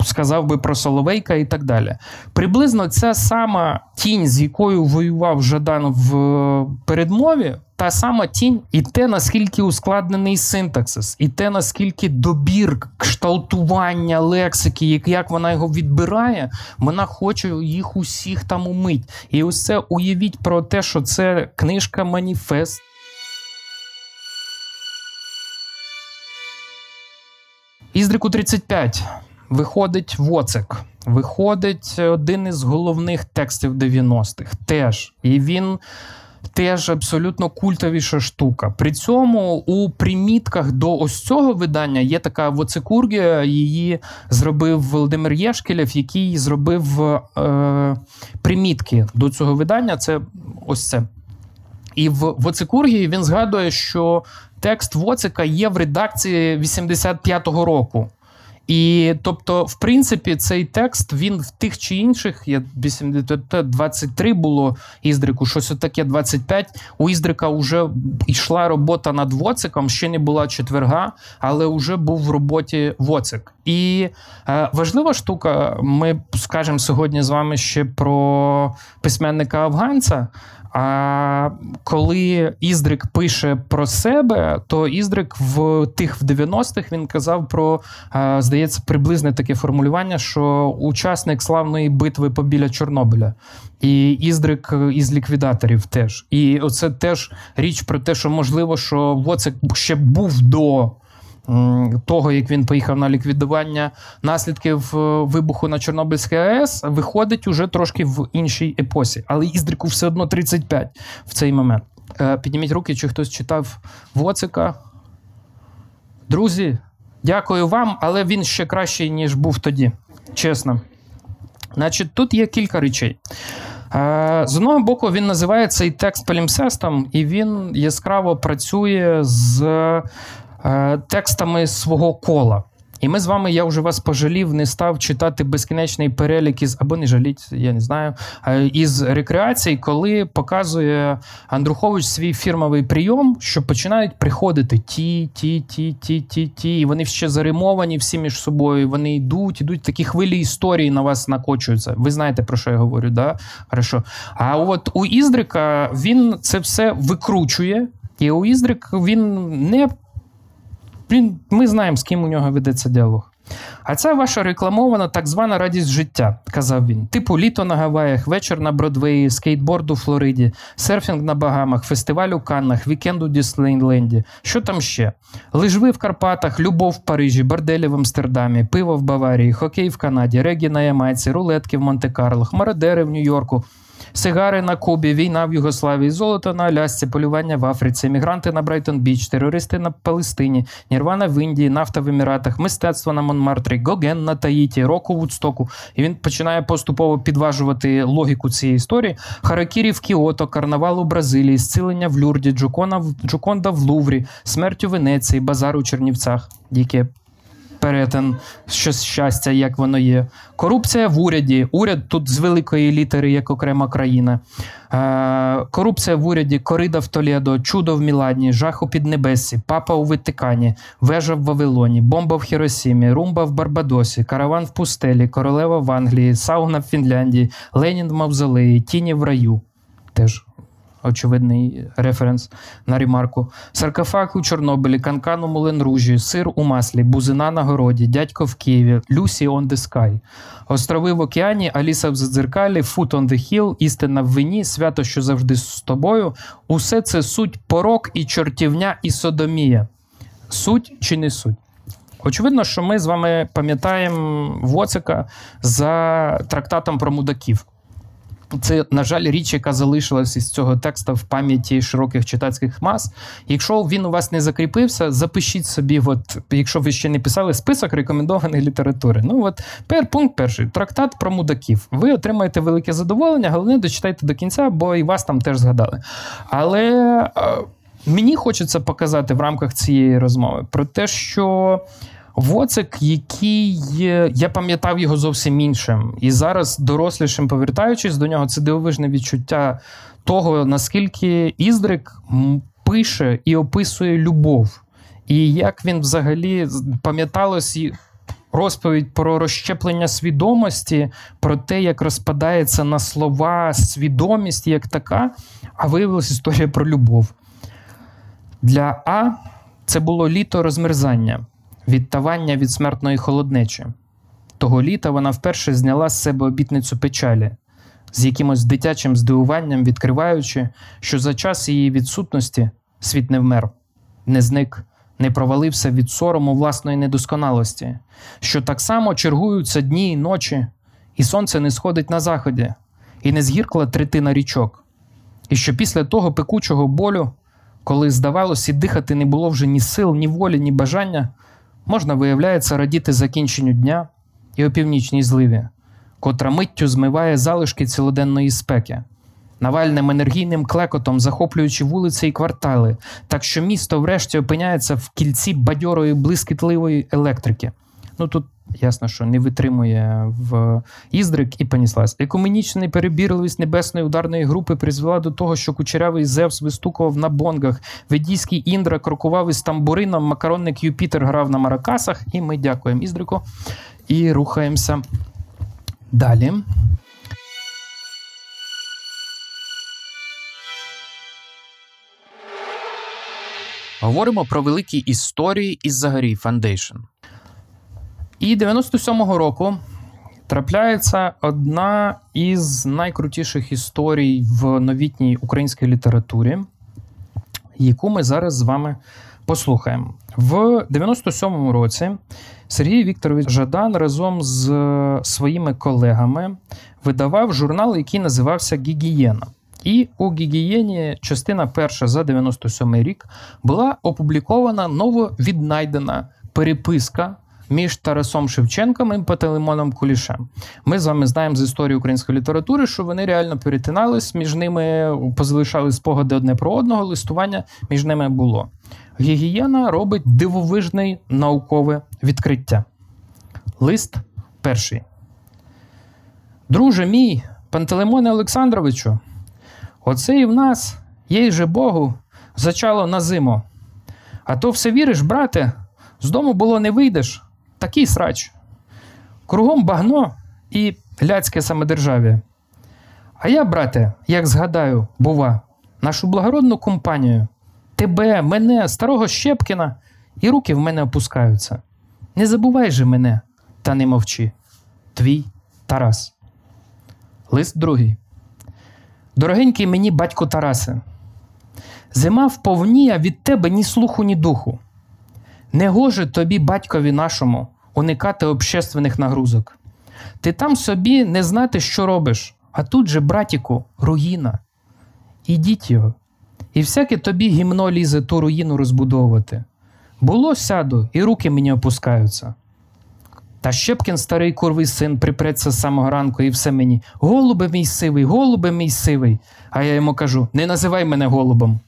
сказав би про Соловейка і так далі. Приблизно ця сама тінь, з якою воював Жадан в е, передмові, та сама тінь, і те, наскільки ускладнений синтаксис, і те, наскільки добір, кшталтування лексики, як, як вона його відбирає, вона хоче їх усіх там умить. І ось це уявіть про те, що це книжка маніфест. Іздрику 35 виходить Воцик. Виходить один із головних текстів 90-х. Теж. І він теж абсолютно культовіша штука. При цьому у примітках до ось цього видання є така воцикургія. Її зробив Володимир Єшкелєв, який зробив е, примітки до цього видання. Це ось це. І в Воцикургії він згадує, що текст Воцика є в редакції 85-го року. І тобто, в принципі, цей текст він в тих чи інших, я 80, 23 було Іздрику, щось таке 25. У Іздрика вже йшла робота над Воциком, ще не була четверга, але вже був в роботі Воцик. І е, важлива штука, ми скажемо сьогодні з вами ще про письменника афганця. А коли Іздрик пише про себе, то Іздрик в тих в 90-х він казав про, е, здається, приблизне таке формулювання, що учасник славної битви побіля Чорнобиля. І Іздрик із ліквідаторів теж. І оце теж річ про те, що можливо, що Воцик ще був до того, як він поїхав на ліквідування наслідків е, вибуху на Чорнобильській АЕС, виходить уже трошки в іншій епосі. Але Іздрику все одно 35 в цей момент. Е, Підніміть руки, чи хтось читав Воцика. Друзі, дякую вам, але він ще кращий, ніж був тоді. Чесно. Значить, тут є кілька речей. Е, З одного боку, він називає цей текст палімсестом, і він яскраво працює з текстами свого кола. І ми з вами, я вже вас пожалів, не став читати безкінечний перелік із, або не жаліть, я не знаю, е, із рекреацій, коли показує Андрухович свій фірмовий прийом, що починають приходити ті, ті, ті, ті, ті, ті. І вони ще заримовані всі між собою. Вони йдуть, йдуть такі хвилі історії на вас накочуються. Ви знаєте, про що я говорю, да? Хорошо. А от у Іздрика він це все викручує, і у Іздрик він не ми знаємо, з ким у нього ведеться діалог. А це ваша рекламована так звана радість життя, казав він. Типу літо на Гаваях, вечір на Бродвеї, скейтборд у Флориді, серфінг на Багамах, фестиваль у Каннах, вікенд у Діснейленді. Що там ще? Лижви в Карпатах, любов в Парижі, борделі в Амстердамі, пиво в Баварії, хокей в Канаді, регі на Ямайці, рулетки в Монте-Карло, хмародери в Нью-Йорку. Сигари на Кубі, війна в Югославії, золото на Алясці, полювання в Африці, емігранти на Брайтон Біч, терористи на Палестині, Нірвана в Індії, нафта в Еміратах, мистецтво на Монмартрі, Гоген на Таїті, року Вудстоку. І він починає поступово підважувати логіку цієї історії. Харакірі в Кіото, карнавал у Бразилії, зцілення в Люрді, Джокона в Джоконда в Луврі, смерть у Венеції, базар у Чернівцях. Яке перетин щось щастя, як воно є. Корупція в уряді. Уряд тут з великої літери, як окрема країна. Е, корупція в уряді, корида в Толєдо, чудо в Міладні, жах у Піднебесі, папа у Ватикані, вежа в Вавилоні, бомба в Хіросімі, румба в Барбадосі, караван в пустелі, королева в Англії, сауна в Фінляндії, Ленін в Мавзолеї, тіні в раю. Теж очевидний референс на ремарку. Саркофаг у Чорнобилі, канкан у Муленружі, сир у маслі, бузина на городі, дядько в Києві, Люсі on the sky. Острови в океані, Аліса в Задзеркалі, Foot on the hill, істина в вині, свято, що завжди з тобою. Усе це суть порок і чортівня і содомія. Суть чи не суть? Очевидно, що ми з вами пам'ятаємо Воцика за трактатом про мудаків. Це, на жаль, річ, яка залишилась із цього текста в пам'яті широких читацьких мас. Якщо він у вас не закріпився, запишіть собі, от, якщо ви ще не писали, список рекомендованої літератури. Ну от пер, пункт перший трактат про мудаків. Ви отримаєте велике задоволення, головне дочитайте до кінця, бо і вас там теж згадали. Але е, мені хочеться показати в рамках цієї розмови про те, що. Воцик, який я пам'ятав його зовсім іншим, і зараз, дорослішим, повертаючись до нього, це дивовижне відчуття того, наскільки Іздрик пише і описує любов, і як він взагалі пам'яталось розповідь про розщеплення свідомості, про те, як розпадається на слова свідомість як така, а виявилась історія про любов. Для А це було літо розмерзання, відтавання від смертної холоднечі. Того літа вона вперше зняла з себе обітницю печалі, з якимось дитячим здивуванням відкриваючи, що за час її відсутності світ не вмер, не зник, не провалився від сорому власної недосконалості, що так само чергуються дні і ночі, і сонце не сходить на заході, і не згіркла третина річок, і що після того пекучого болю, коли, здавалось, і дихати не було вже ні сил, ні волі, ні бажання, можна, виявляється, радіти закінченню дня і опівнічній зливі, котра миттю змиває залишки цілоденної спеки, навальним енергійним клекотом захоплюючи вулиці і квартали, так що місто врешті опиняється в кільці бадьорої блискітливої електрики. Ну тут ясно, що не витримує в Іздрик і поніслась. Екуменічна перебірливість небесної ударної групи призвела до того, що кучерявий Зевс вистукував на бонгах, ведійський Індра крокував із тамбурином, макаронник Юпітер грав на маракасах, і ми дякуємо Іздрику і рухаємося далі. Говоримо про великі історії із Загорій Foundation. І 97-го року трапляється одна із найкрутіших історій в новітній українській літературі, яку ми зараз з вами послухаємо. В 97-му році Сергій Вікторович Жадан разом з своїми колегами видавав журнал, який називався Гігієна. І у Гігієні частина перша за 97 рік була опублікована нововіднайдена переписка між Тарасом Шевченком і Пантелеймоном Кулішем. Ми з вами знаємо з історії української літератури, що вони реально перетинались, між ними позалишали спогади одне про одного, листування між ними було. Гігієна робить дивовижне наукове відкриття. Лист перший. Друже мій, Пантелеймоне Олександровичу, оце і в нас, їй же Богу, зачало на зиму. А то все віриш, брате, з дому було не вийдеш, такий срач. Кругом багно і ляцьке самодержав'я. А я, брате, як згадаю, бува, нашу благородну компанію, тебе, мене, старого Щепкіна, і руки в мене опускаються. Не забувай же мене, та не мовчи. Твій Тарас. Лист другий. Дорогенький мені батько Тарасе, зима вповні, а від тебе ні слуху, ні духу. Не гоже тобі, батькові нашому, уникати общественних нагрузок. Ти там собі не знати, що робиш, а тут же, братіку, руїна. Ідіть його. І всяке тобі гімно лізе ту руїну розбудовувати. Було сяду, і руки мені опускаються. Та Щепкін, старий курвий син, припреться з самого ранку і все мені. Голубе мій сивий, голубе мій сивий. А я йому кажу: не називай мене голубом.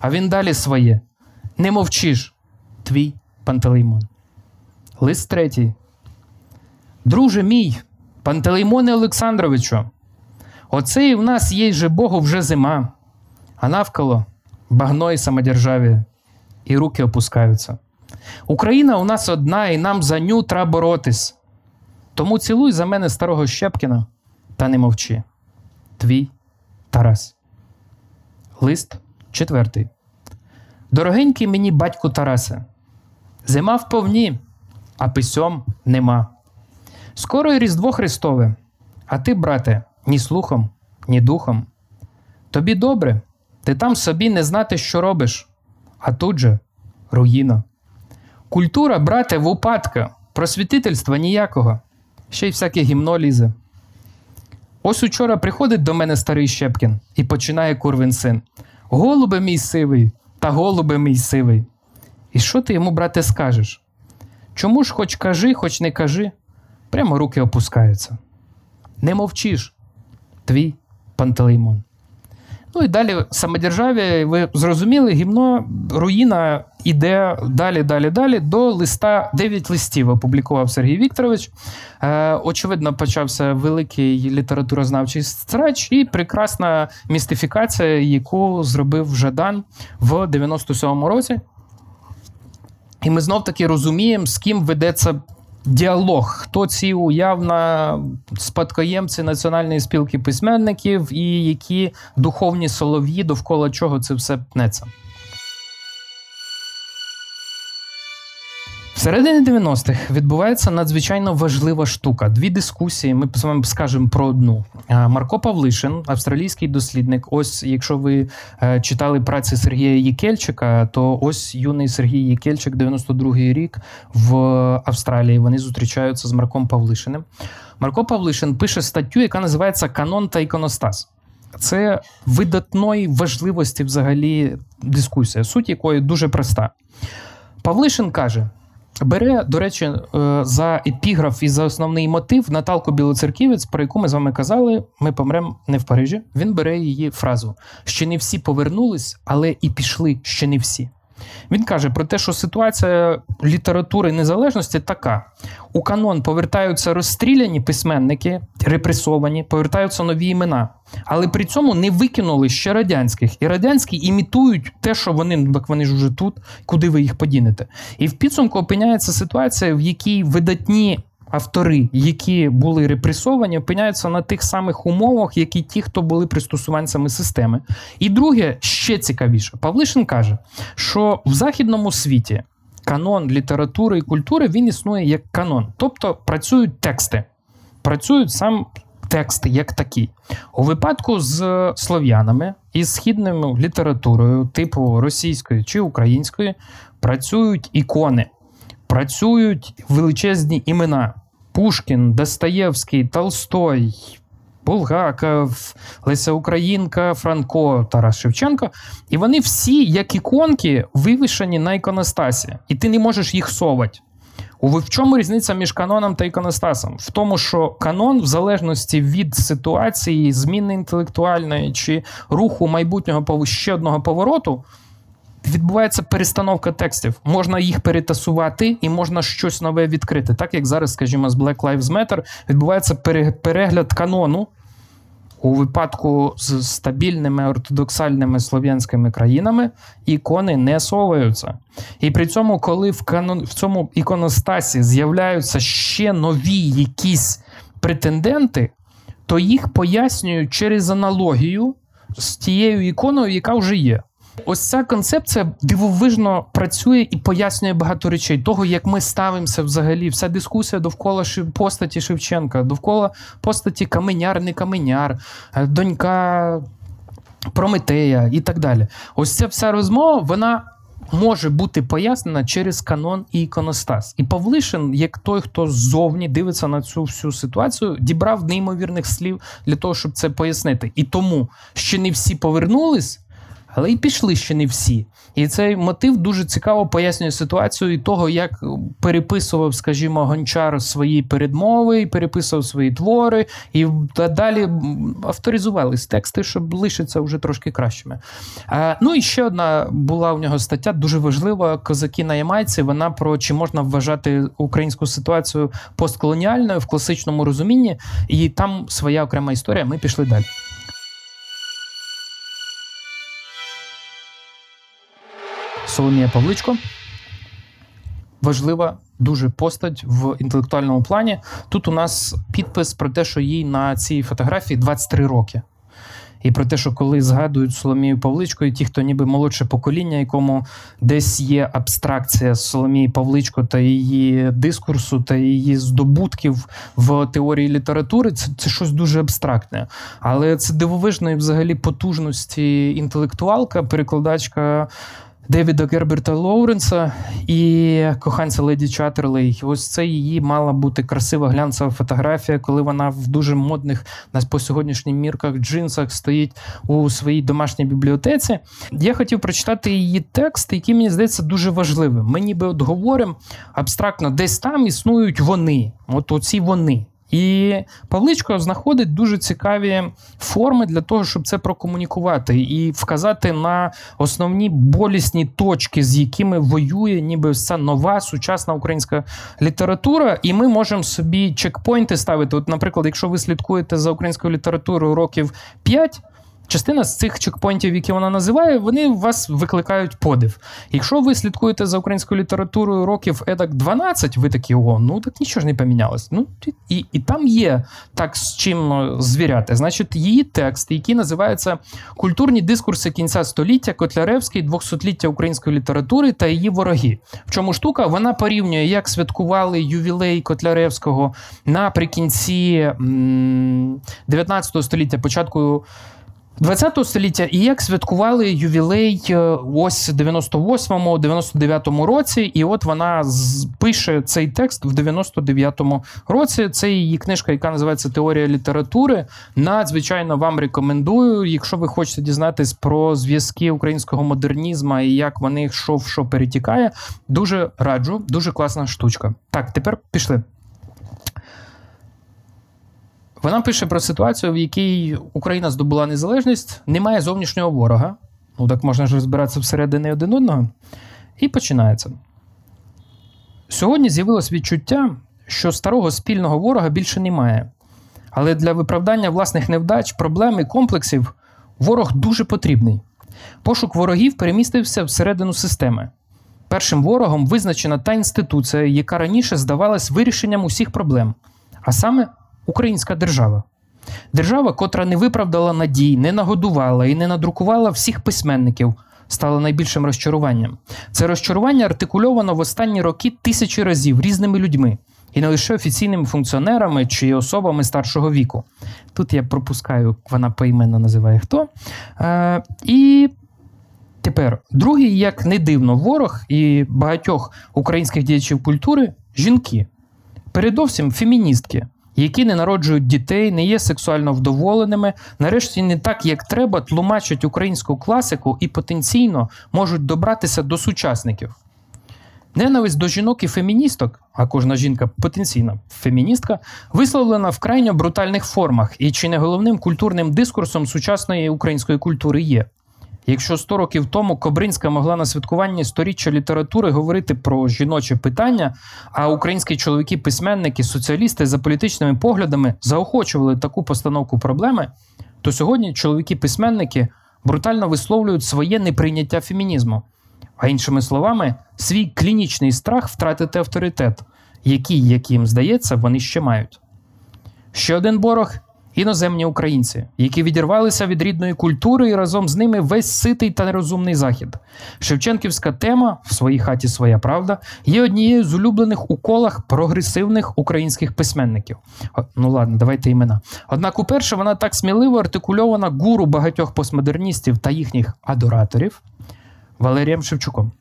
А він далі своє. Не мовчиш. Твій Пантелеймон. Лист третій. Друже мій, Пантелеймоне Олександровичу, оце і в нас є же Богу вже зима, а навколо багно і самодержав'я, і руки опускаються. Україна у нас одна, і нам за ню треба боротись. Тому цілуй за мене старого Щепкіна та не мовчи. Твій Тарас. Лист четвертий. Дорогенький мені батьку Тарасе, зима вповні, а письом нема. Скоро і Різдво Христове, а ти, брате, ні слухом, ні духом. Тобі добре, ти там собі не знати, що робиш, а тут же руїна. Культура, брате, в упадку, просвітительства ніякого, ще й всяке гімно лізе. Ось учора приходить до мене старий Щепкін і починає курвин син. Голубе мій сивий, та голубе мій сивий. І що ти йому, брате, скажеш? Чому ж хоч кажи, хоч не кажи, прямо руки опускаються. Не мовчиш, твій Пантелеймон. Ну і далі самодержав'я, ви зрозуміли, гімно, руїна іде далі, далі, далі до листа 9 листів опублікував Сергій Вікторович. Е, очевидно, почався великий літературознавчий срач і прекрасна містифікація, яку зробив Жадан в 97-му році. І ми знов таки розуміємо, з ким ведеться діалог, хто ці уявна спадкоємці Національної спілки письменників і які духовні солов'ї, довкола чого це все пнеться. Середині 90-х відбувається надзвичайно важлива штука. Дві дискусії. Ми з вами скажемо про одну. Марко Павлишин, австралійський дослідник. Ось, якщо ви е, читали праці Сергія Єкельчика, то ось юний Сергій Єкельчик, 92-й рік в Австралії. Вони зустрічаються з Марком Павлишиним. Марко Павлишин пише статтю, яка називається Канон та іконостас. Це видатної важливості взагалі дискусія, суть якої дуже проста. Павлишин каже: бере, до речі, е, за епіграф і за основний мотив Наталку Білоцерківець, про яку ми з вами казали, ми помремо не в Парижі. Він бере її фразу: ще не всі повернулись, але і пішли ще не всі. Він каже про те, що ситуація літератури незалежності така: у канон повертаються розстріляні письменники, репресовані, повертаються нові імена, але при цьому не викинули ще радянських. І радянські імітують те, що вони, ну вони ж уже тут, куди ви їх подінете. І в підсумку опиняється ситуація, в якій видатні автори, які були репресовані, опиняються на тих самих умовах, як і ті, хто були пристосуванцями системи. І друге, ще цікавіше, Павлишин каже, що в західному світі канон літератури і культури він існує як канон, тобто працюють тексти, працюють сам тексти як такі. У випадку з слов'янами і східною літературою, типу російської чи української, працюють ікони, працюють величезні імена: Пушкін, Достоєвський, Толстой. Булгаков, Леся Українка, Франко, Тарас Шевченко. І вони всі, як іконки, вивішені на іконостасі, і ти не можеш їх совати. В чому різниця між каноном та іконостасом? В тому, що канон, в залежності від ситуації, зміни інтелектуальної чи руху майбутнього ще одного повороту, відбувається перестановка текстів. Можна їх перетасувати і можна щось нове відкрити. Так як зараз, скажімо, з Black Lives Matter відбувається перегляд канону. У випадку з стабільними ортодоксальними слов'янськими країнами ікони не соваються. І при цьому, коли в, канон, в цьому іконостасі з'являються ще нові якісь претенденти, то їх пояснюють через аналогію з тією іконою, яка вже є. Ось ця концепція дивовижно працює і пояснює багато речей. Того, як ми ставимося взагалі, вся дискусія довкола постаті Шевченка, довкола постаті Каменяр, не Каменяр, е, донька Прометея і так далі. Ось ця вся розмова, вона може бути пояснена через канон і іконостас. І Павлишин, як той, хто ззовні дивиться на цю всю ситуацію, дібрав неймовірних слів для того, щоб це пояснити. І тому ще не всі повернулись. Але й пішли ще не всі. І цей мотив дуже цікаво пояснює ситуацію і того, як переписував, скажімо, гончар свої передмови, переписував свої твори, і далі авторизувались тексти, щоб лишитися вже трошки кращими. Е, ну і ще одна була у нього стаття, дуже важлива: Козаки на Ямайці. Вона про чи можна вважати українську ситуацію постколоніальною в класичному розумінні, і там своя окрема історія. Ми пішли далі. Соломія Павличко. Важлива дуже постать в інтелектуальному плані. Тут у нас підпис про те, що їй на цій фотографії 23 роки. І про те, що коли згадують Соломію Павличко, і ті, хто ніби молодше покоління, якому десь є абстракція Соломії Павличко та її дискурсу та її здобутків в теорії літератури, це, це щось дуже абстрактне. Але це дивовижної взагалі потужності інтелектуалка, перекладачка. Девіда Герберта Лоуренса і коханця Леді Чаттерлей. Ось це її мала бути красива глянцева фотографія, коли вона в дуже модних на по сьогоднішнім мірках джинсах стоїть у своїй домашній бібліотеці. Я хотів прочитати її текст, який мені здається дуже важливим. Ми ніби от говоримо абстрактно, десь там існують вони. От оці вони. І Павличко знаходить дуже цікаві форми для того, щоб це прокомунікувати і вказати на основні болісні точки, з якими воює ніби вся нова сучасна українська література. І ми можемо собі чекпоінти ставити. От, наприклад, якщо ви слідкуєте за українською літературою років 5, Частина з цих чекпоінтів, які вона називає, вони у вас викликають подив. Якщо ви слідкуєте за українською літературою років едак 12, ви такі, о, ну так нічого ж не помінялось. Ну, і, і там є так з чим е, звіряти. Значить, її текст, який називається Культурні дискурси кінця століття, Котляревський, 200-ліття української літератури та її вороги. В чому штука? Вона порівнює, як святкували ювілей Котляревського наприкінці м, 19 століття, початку. 20 століття і як святкували ювілей е, ось 98-му, 99-му році, і от вона пише цей текст в 99-му році. Це її книжка, яка називається Теорія літератури. Надзвичайно вам рекомендую, якщо ви хочете дізнатись про зв'язки українського модернізму і як вони що в що перетікає. Дуже раджу, дуже класна штучка. Так, тепер пішли. Вона пише про ситуацію, в якій Україна здобула незалежність, немає зовнішнього ворога. Ну так можна ж розбиратися всередині один одного. І починається. Сьогодні з'явилось відчуття, що старого спільного ворога більше немає. Але для виправдання власних невдач, проблем і комплексів ворог дуже потрібний. Пошук ворогів перемістився всередину системи. Першим ворогом визначена та інституція, яка раніше здавалась вирішенням усіх проблем, а саме українська держава. Держава, котра не виправдала надій, не нагодувала і не надрукувала всіх письменників, стала найбільшим розчаруванням. Це розчарування артикульовано в останні роки тисячі разів різними людьми, і не лише офіційними функціонерами чи особами старшого віку. Тут я пропускаю, вона поіменно називає хто. Е, і тепер другий, як не дивно, ворог і багатьох українських діячів культури жінки. Передовсім феміністки, які не народжують дітей, не є сексуально вдоволеними, нарешті не так, як треба, тлумачать українську класику і потенційно можуть добратися до сучасників. Ненависть до жінок і феміністок, а кожна жінка потенційна феміністка, висловлена в крайньо брутальних формах і чи не головним культурним дискурсом сучасної української культури є. Якщо 100 років тому Кобринська могла на святкуванні сторіччя літератури говорити про жіноче питання, а українські чоловіки-письменники, соціалісти за політичними поглядами заохочували таку постановку проблеми, то сьогодні чоловіки-письменники брутально висловлюють своє неприйняття фемінізму, а іншими словами, свій клінічний страх втратити авторитет, який, як їм здається, вони ще мають. Ще один ворог іноземні українці, які відірвалися від рідної культури і разом з ними весь ситий та нерозумний захід. Шевченківська тема в своїй хаті своя правда є однією з улюблених у колах прогресивних українських письменників. Ну ладно, давайте імена. Однак, уперше вона так сміливо артикульована гуру багатьох постмодерністів та їхніх адораторів Валерієм Шевчуком.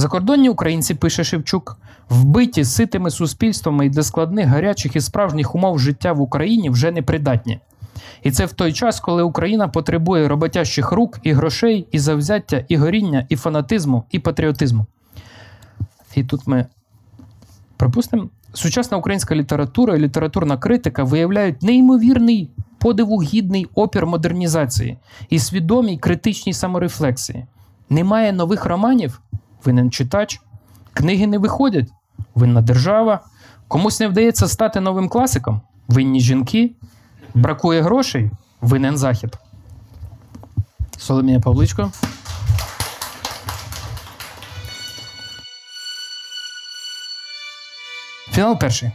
Закордонні українці, пише Шевчук, вбиті ситими суспільствами і для складних гарячих і справжніх умов життя в Україні вже не придатні. І це в той час, коли Україна потребує роботящих рук і грошей, і завзяття, і горіння, і фанатизму, і патріотизму. І тут ми припустимо, сучасна українська література і літературна критика виявляють неймовірний подиву гідний опір модернізації і свідомій критичній саморефлексії. Немає нових романів, винен читач. Книги не виходять, винна держава. Комусь не вдається стати новим класиком, винні жінки. Бракує грошей, винен захід. Соломія Павличко. Фінал перший.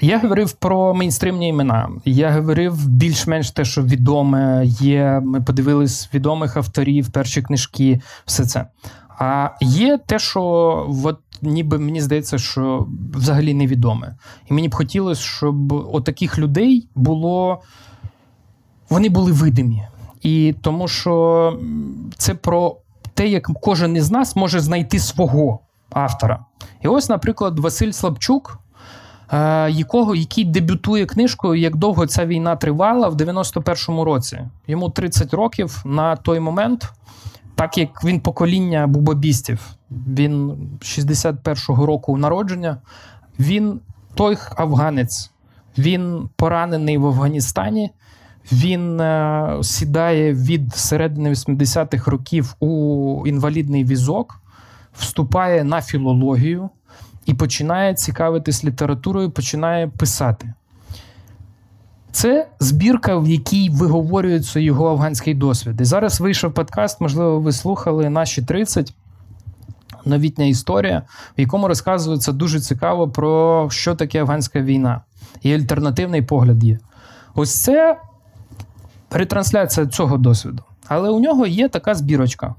Я говорив про мейнстримні імена. Я говорив більш-менш те, що відоме є. Ми подивились відомих авторів, перші книжки, все це. А є те, що от, ніби мені здається, що взагалі невідоме. І мені б хотілося, щоб от таких людей було. Вони були видимі. І тому що це про те, як кожен із нас може знайти свого автора. І ось, наприклад, Василь Слабчук, е, якого, який дебютує книжкою, як довго ця війна тривала в 91-му році. Йому 30 років на той момент, так як він покоління бубобістів, він 61-го року народження, він той афганець, він поранений в Афганістані. Він е, сідає від середини 80-х років у інвалідний візок, вступає на філологію і починає цікавитись літературою, починає писати. Це збірка, в якій виговорюється його афганський досвід. І зараз вийшов подкаст, можливо, ви слухали наші 30. Новітня історія, в якому розказується дуже цікаво про що таке афганська війна. І альтернативний погляд є. Ось це ретрансляція цього досвіду. Але у нього є така збірочка.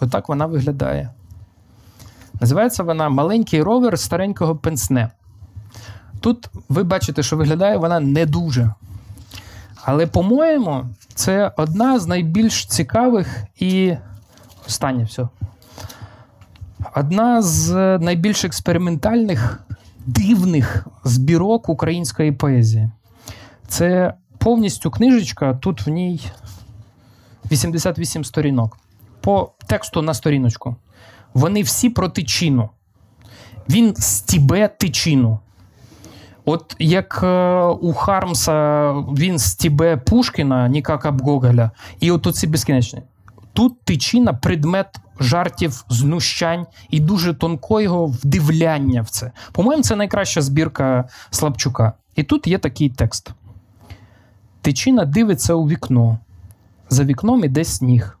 Отак вона виглядає. Називається вона Маленький ровер старенького пенсне. Тут ви бачите, що виглядає вона не дуже. Але, по-моєму, це одна з найбільш цікавих і. Останнє все. Одна з найбільш експериментальних, дивних збірок української поезії. Це повністю книжечка, тут в ній 88 сторінок. По тексту на сторіночку. Вони всі про тичину. Він стібе тичину. От як е, у Хармса він стібе Пушкіна, як об Гоголя, і от оці безкінечні. Тут тичина предмет жартів, знущань і дуже тонкого вдивляння в це. По-моєму, це найкраща збірка Слабчука. І тут є такий текст. Тичина дивиться у вікно. За вікном іде сніг.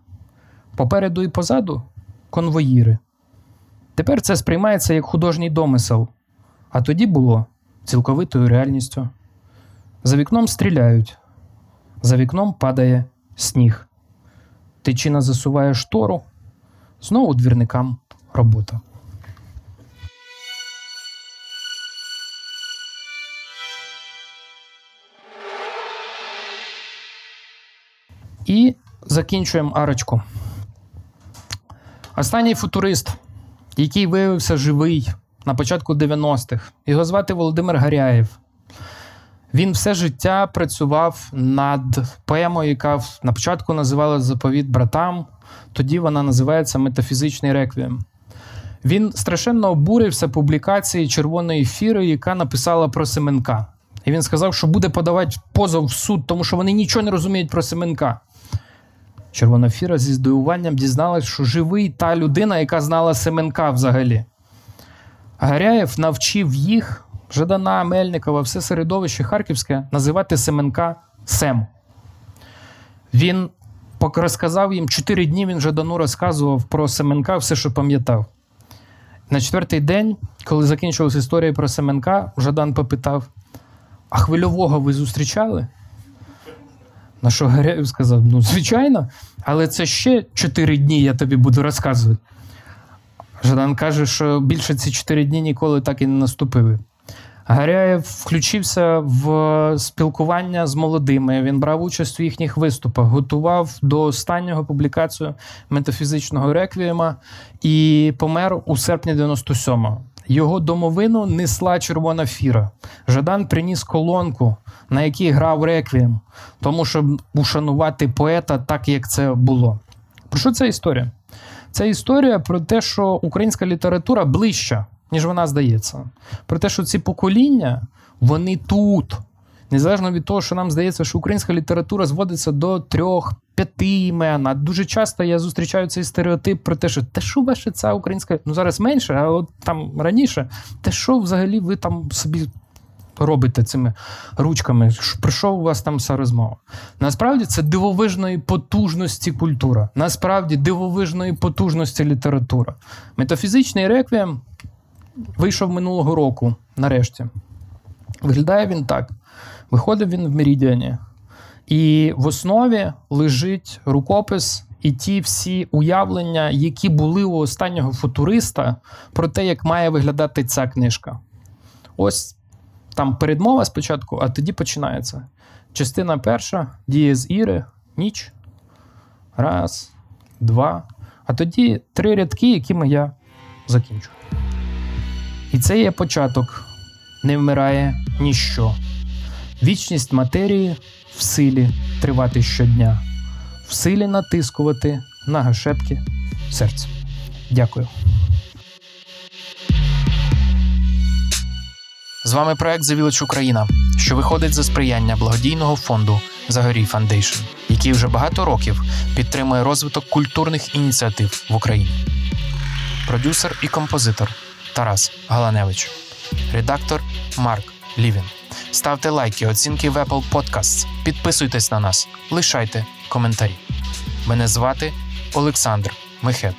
Попереду і позаду конвоїри. Тепер це сприймається як художній домисел, а тоді було цілковитою реальністю. За вікном стріляють, за вікном падає сніг. Тичина засуває штору, знову двірникам робота. І закінчуємо арочку. Останній футурист, який виявився живий на початку 90-х, його звати Володимир Гаряєв. Він все життя працював над поемою, яка на початку називалась Заповіт братам, тоді вона називається Метафізичний реквієм. Він страшенно обурився публікації червоної фіри, яка написала про Семенка. І він сказав, що буде подавати позов в суд, тому що вони нічого не розуміють про Семенка. Червона фіра зі здивуванням дізналась, що живий та людина, яка знала Семенка взагалі. Гаряєв навчив їх, Жадана, Мельникова, все середовище Харківське, називати Семенка Сем. Він розказав їм чотири дні. Він Жадану розказував про Семенка все, що пам'ятав. На четвертий день, коли закінчилась історія про Семенка, Жадан попитав: А хвильового ви зустрічали? На що Гаряєв сказав: ну, звичайно, але це ще чотири дні я тобі буду розказувати. Жадан каже, що більше ці чотири дні ніколи так і не наступили. Гаряєв включився в спілкування з молодими. Він брав участь у їхніх виступах, готував до останнього публікацію метафізичного реквієма і помер у серпні 97-го. Його домовину несла червона фіра. Жадан приніс колонку, на якій грав реквієм, тому щоб ушанувати поета так, як це було. Про що ця історія? Це історія про те, що українська література ближча, ніж вона здається. Про те, що ці покоління, вони тут. Незалежно від того, що нам здається, що українська література зводиться до трьох, п'яти імен. А дуже часто я зустрічаю цей стереотип про те, що те, що ваша ця українська, ну зараз менше, а от там раніше, те, що взагалі ви там собі робите цими ручками? Про у вас там вся розмова? Насправді це дивовижної потужності культура. Насправді дивовижної потужності література. Метафізичний реквієм вийшов минулого року, нарешті. Виглядає він так: виходив він в Меридіані, і в основі лежить рукопис і ті всі уявлення, які були у останнього футуриста про те, як має виглядати ця книжка. Ось там передмова спочатку, а тоді починається. Частина перша діє з Іри, ніч. Раз, два. А тоді три рядки, якими я закінчу. І це є початок. Не вмирає ніщо. Вічність матерії в силі тривати щодня, в силі натискувати на гашетки серця. Дякую. З вами проект Village Україна, що виходить за сприяння благодійного фонду Загорій Foundation, який вже багато років підтримує розвиток культурних ініціатив в Україні. Продюсер і композитор Тарас Галаневич, редактор Марк Лівін. Ставте лайки, оцінки в Apple Podcasts, підписуйтесь на нас, лишайте коментарі. Мене звати Олександр Мехет.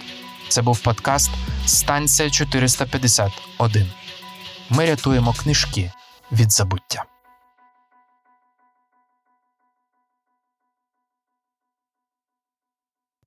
Це був подкаст Станція 451. Ми рятуємо книжки від забуття.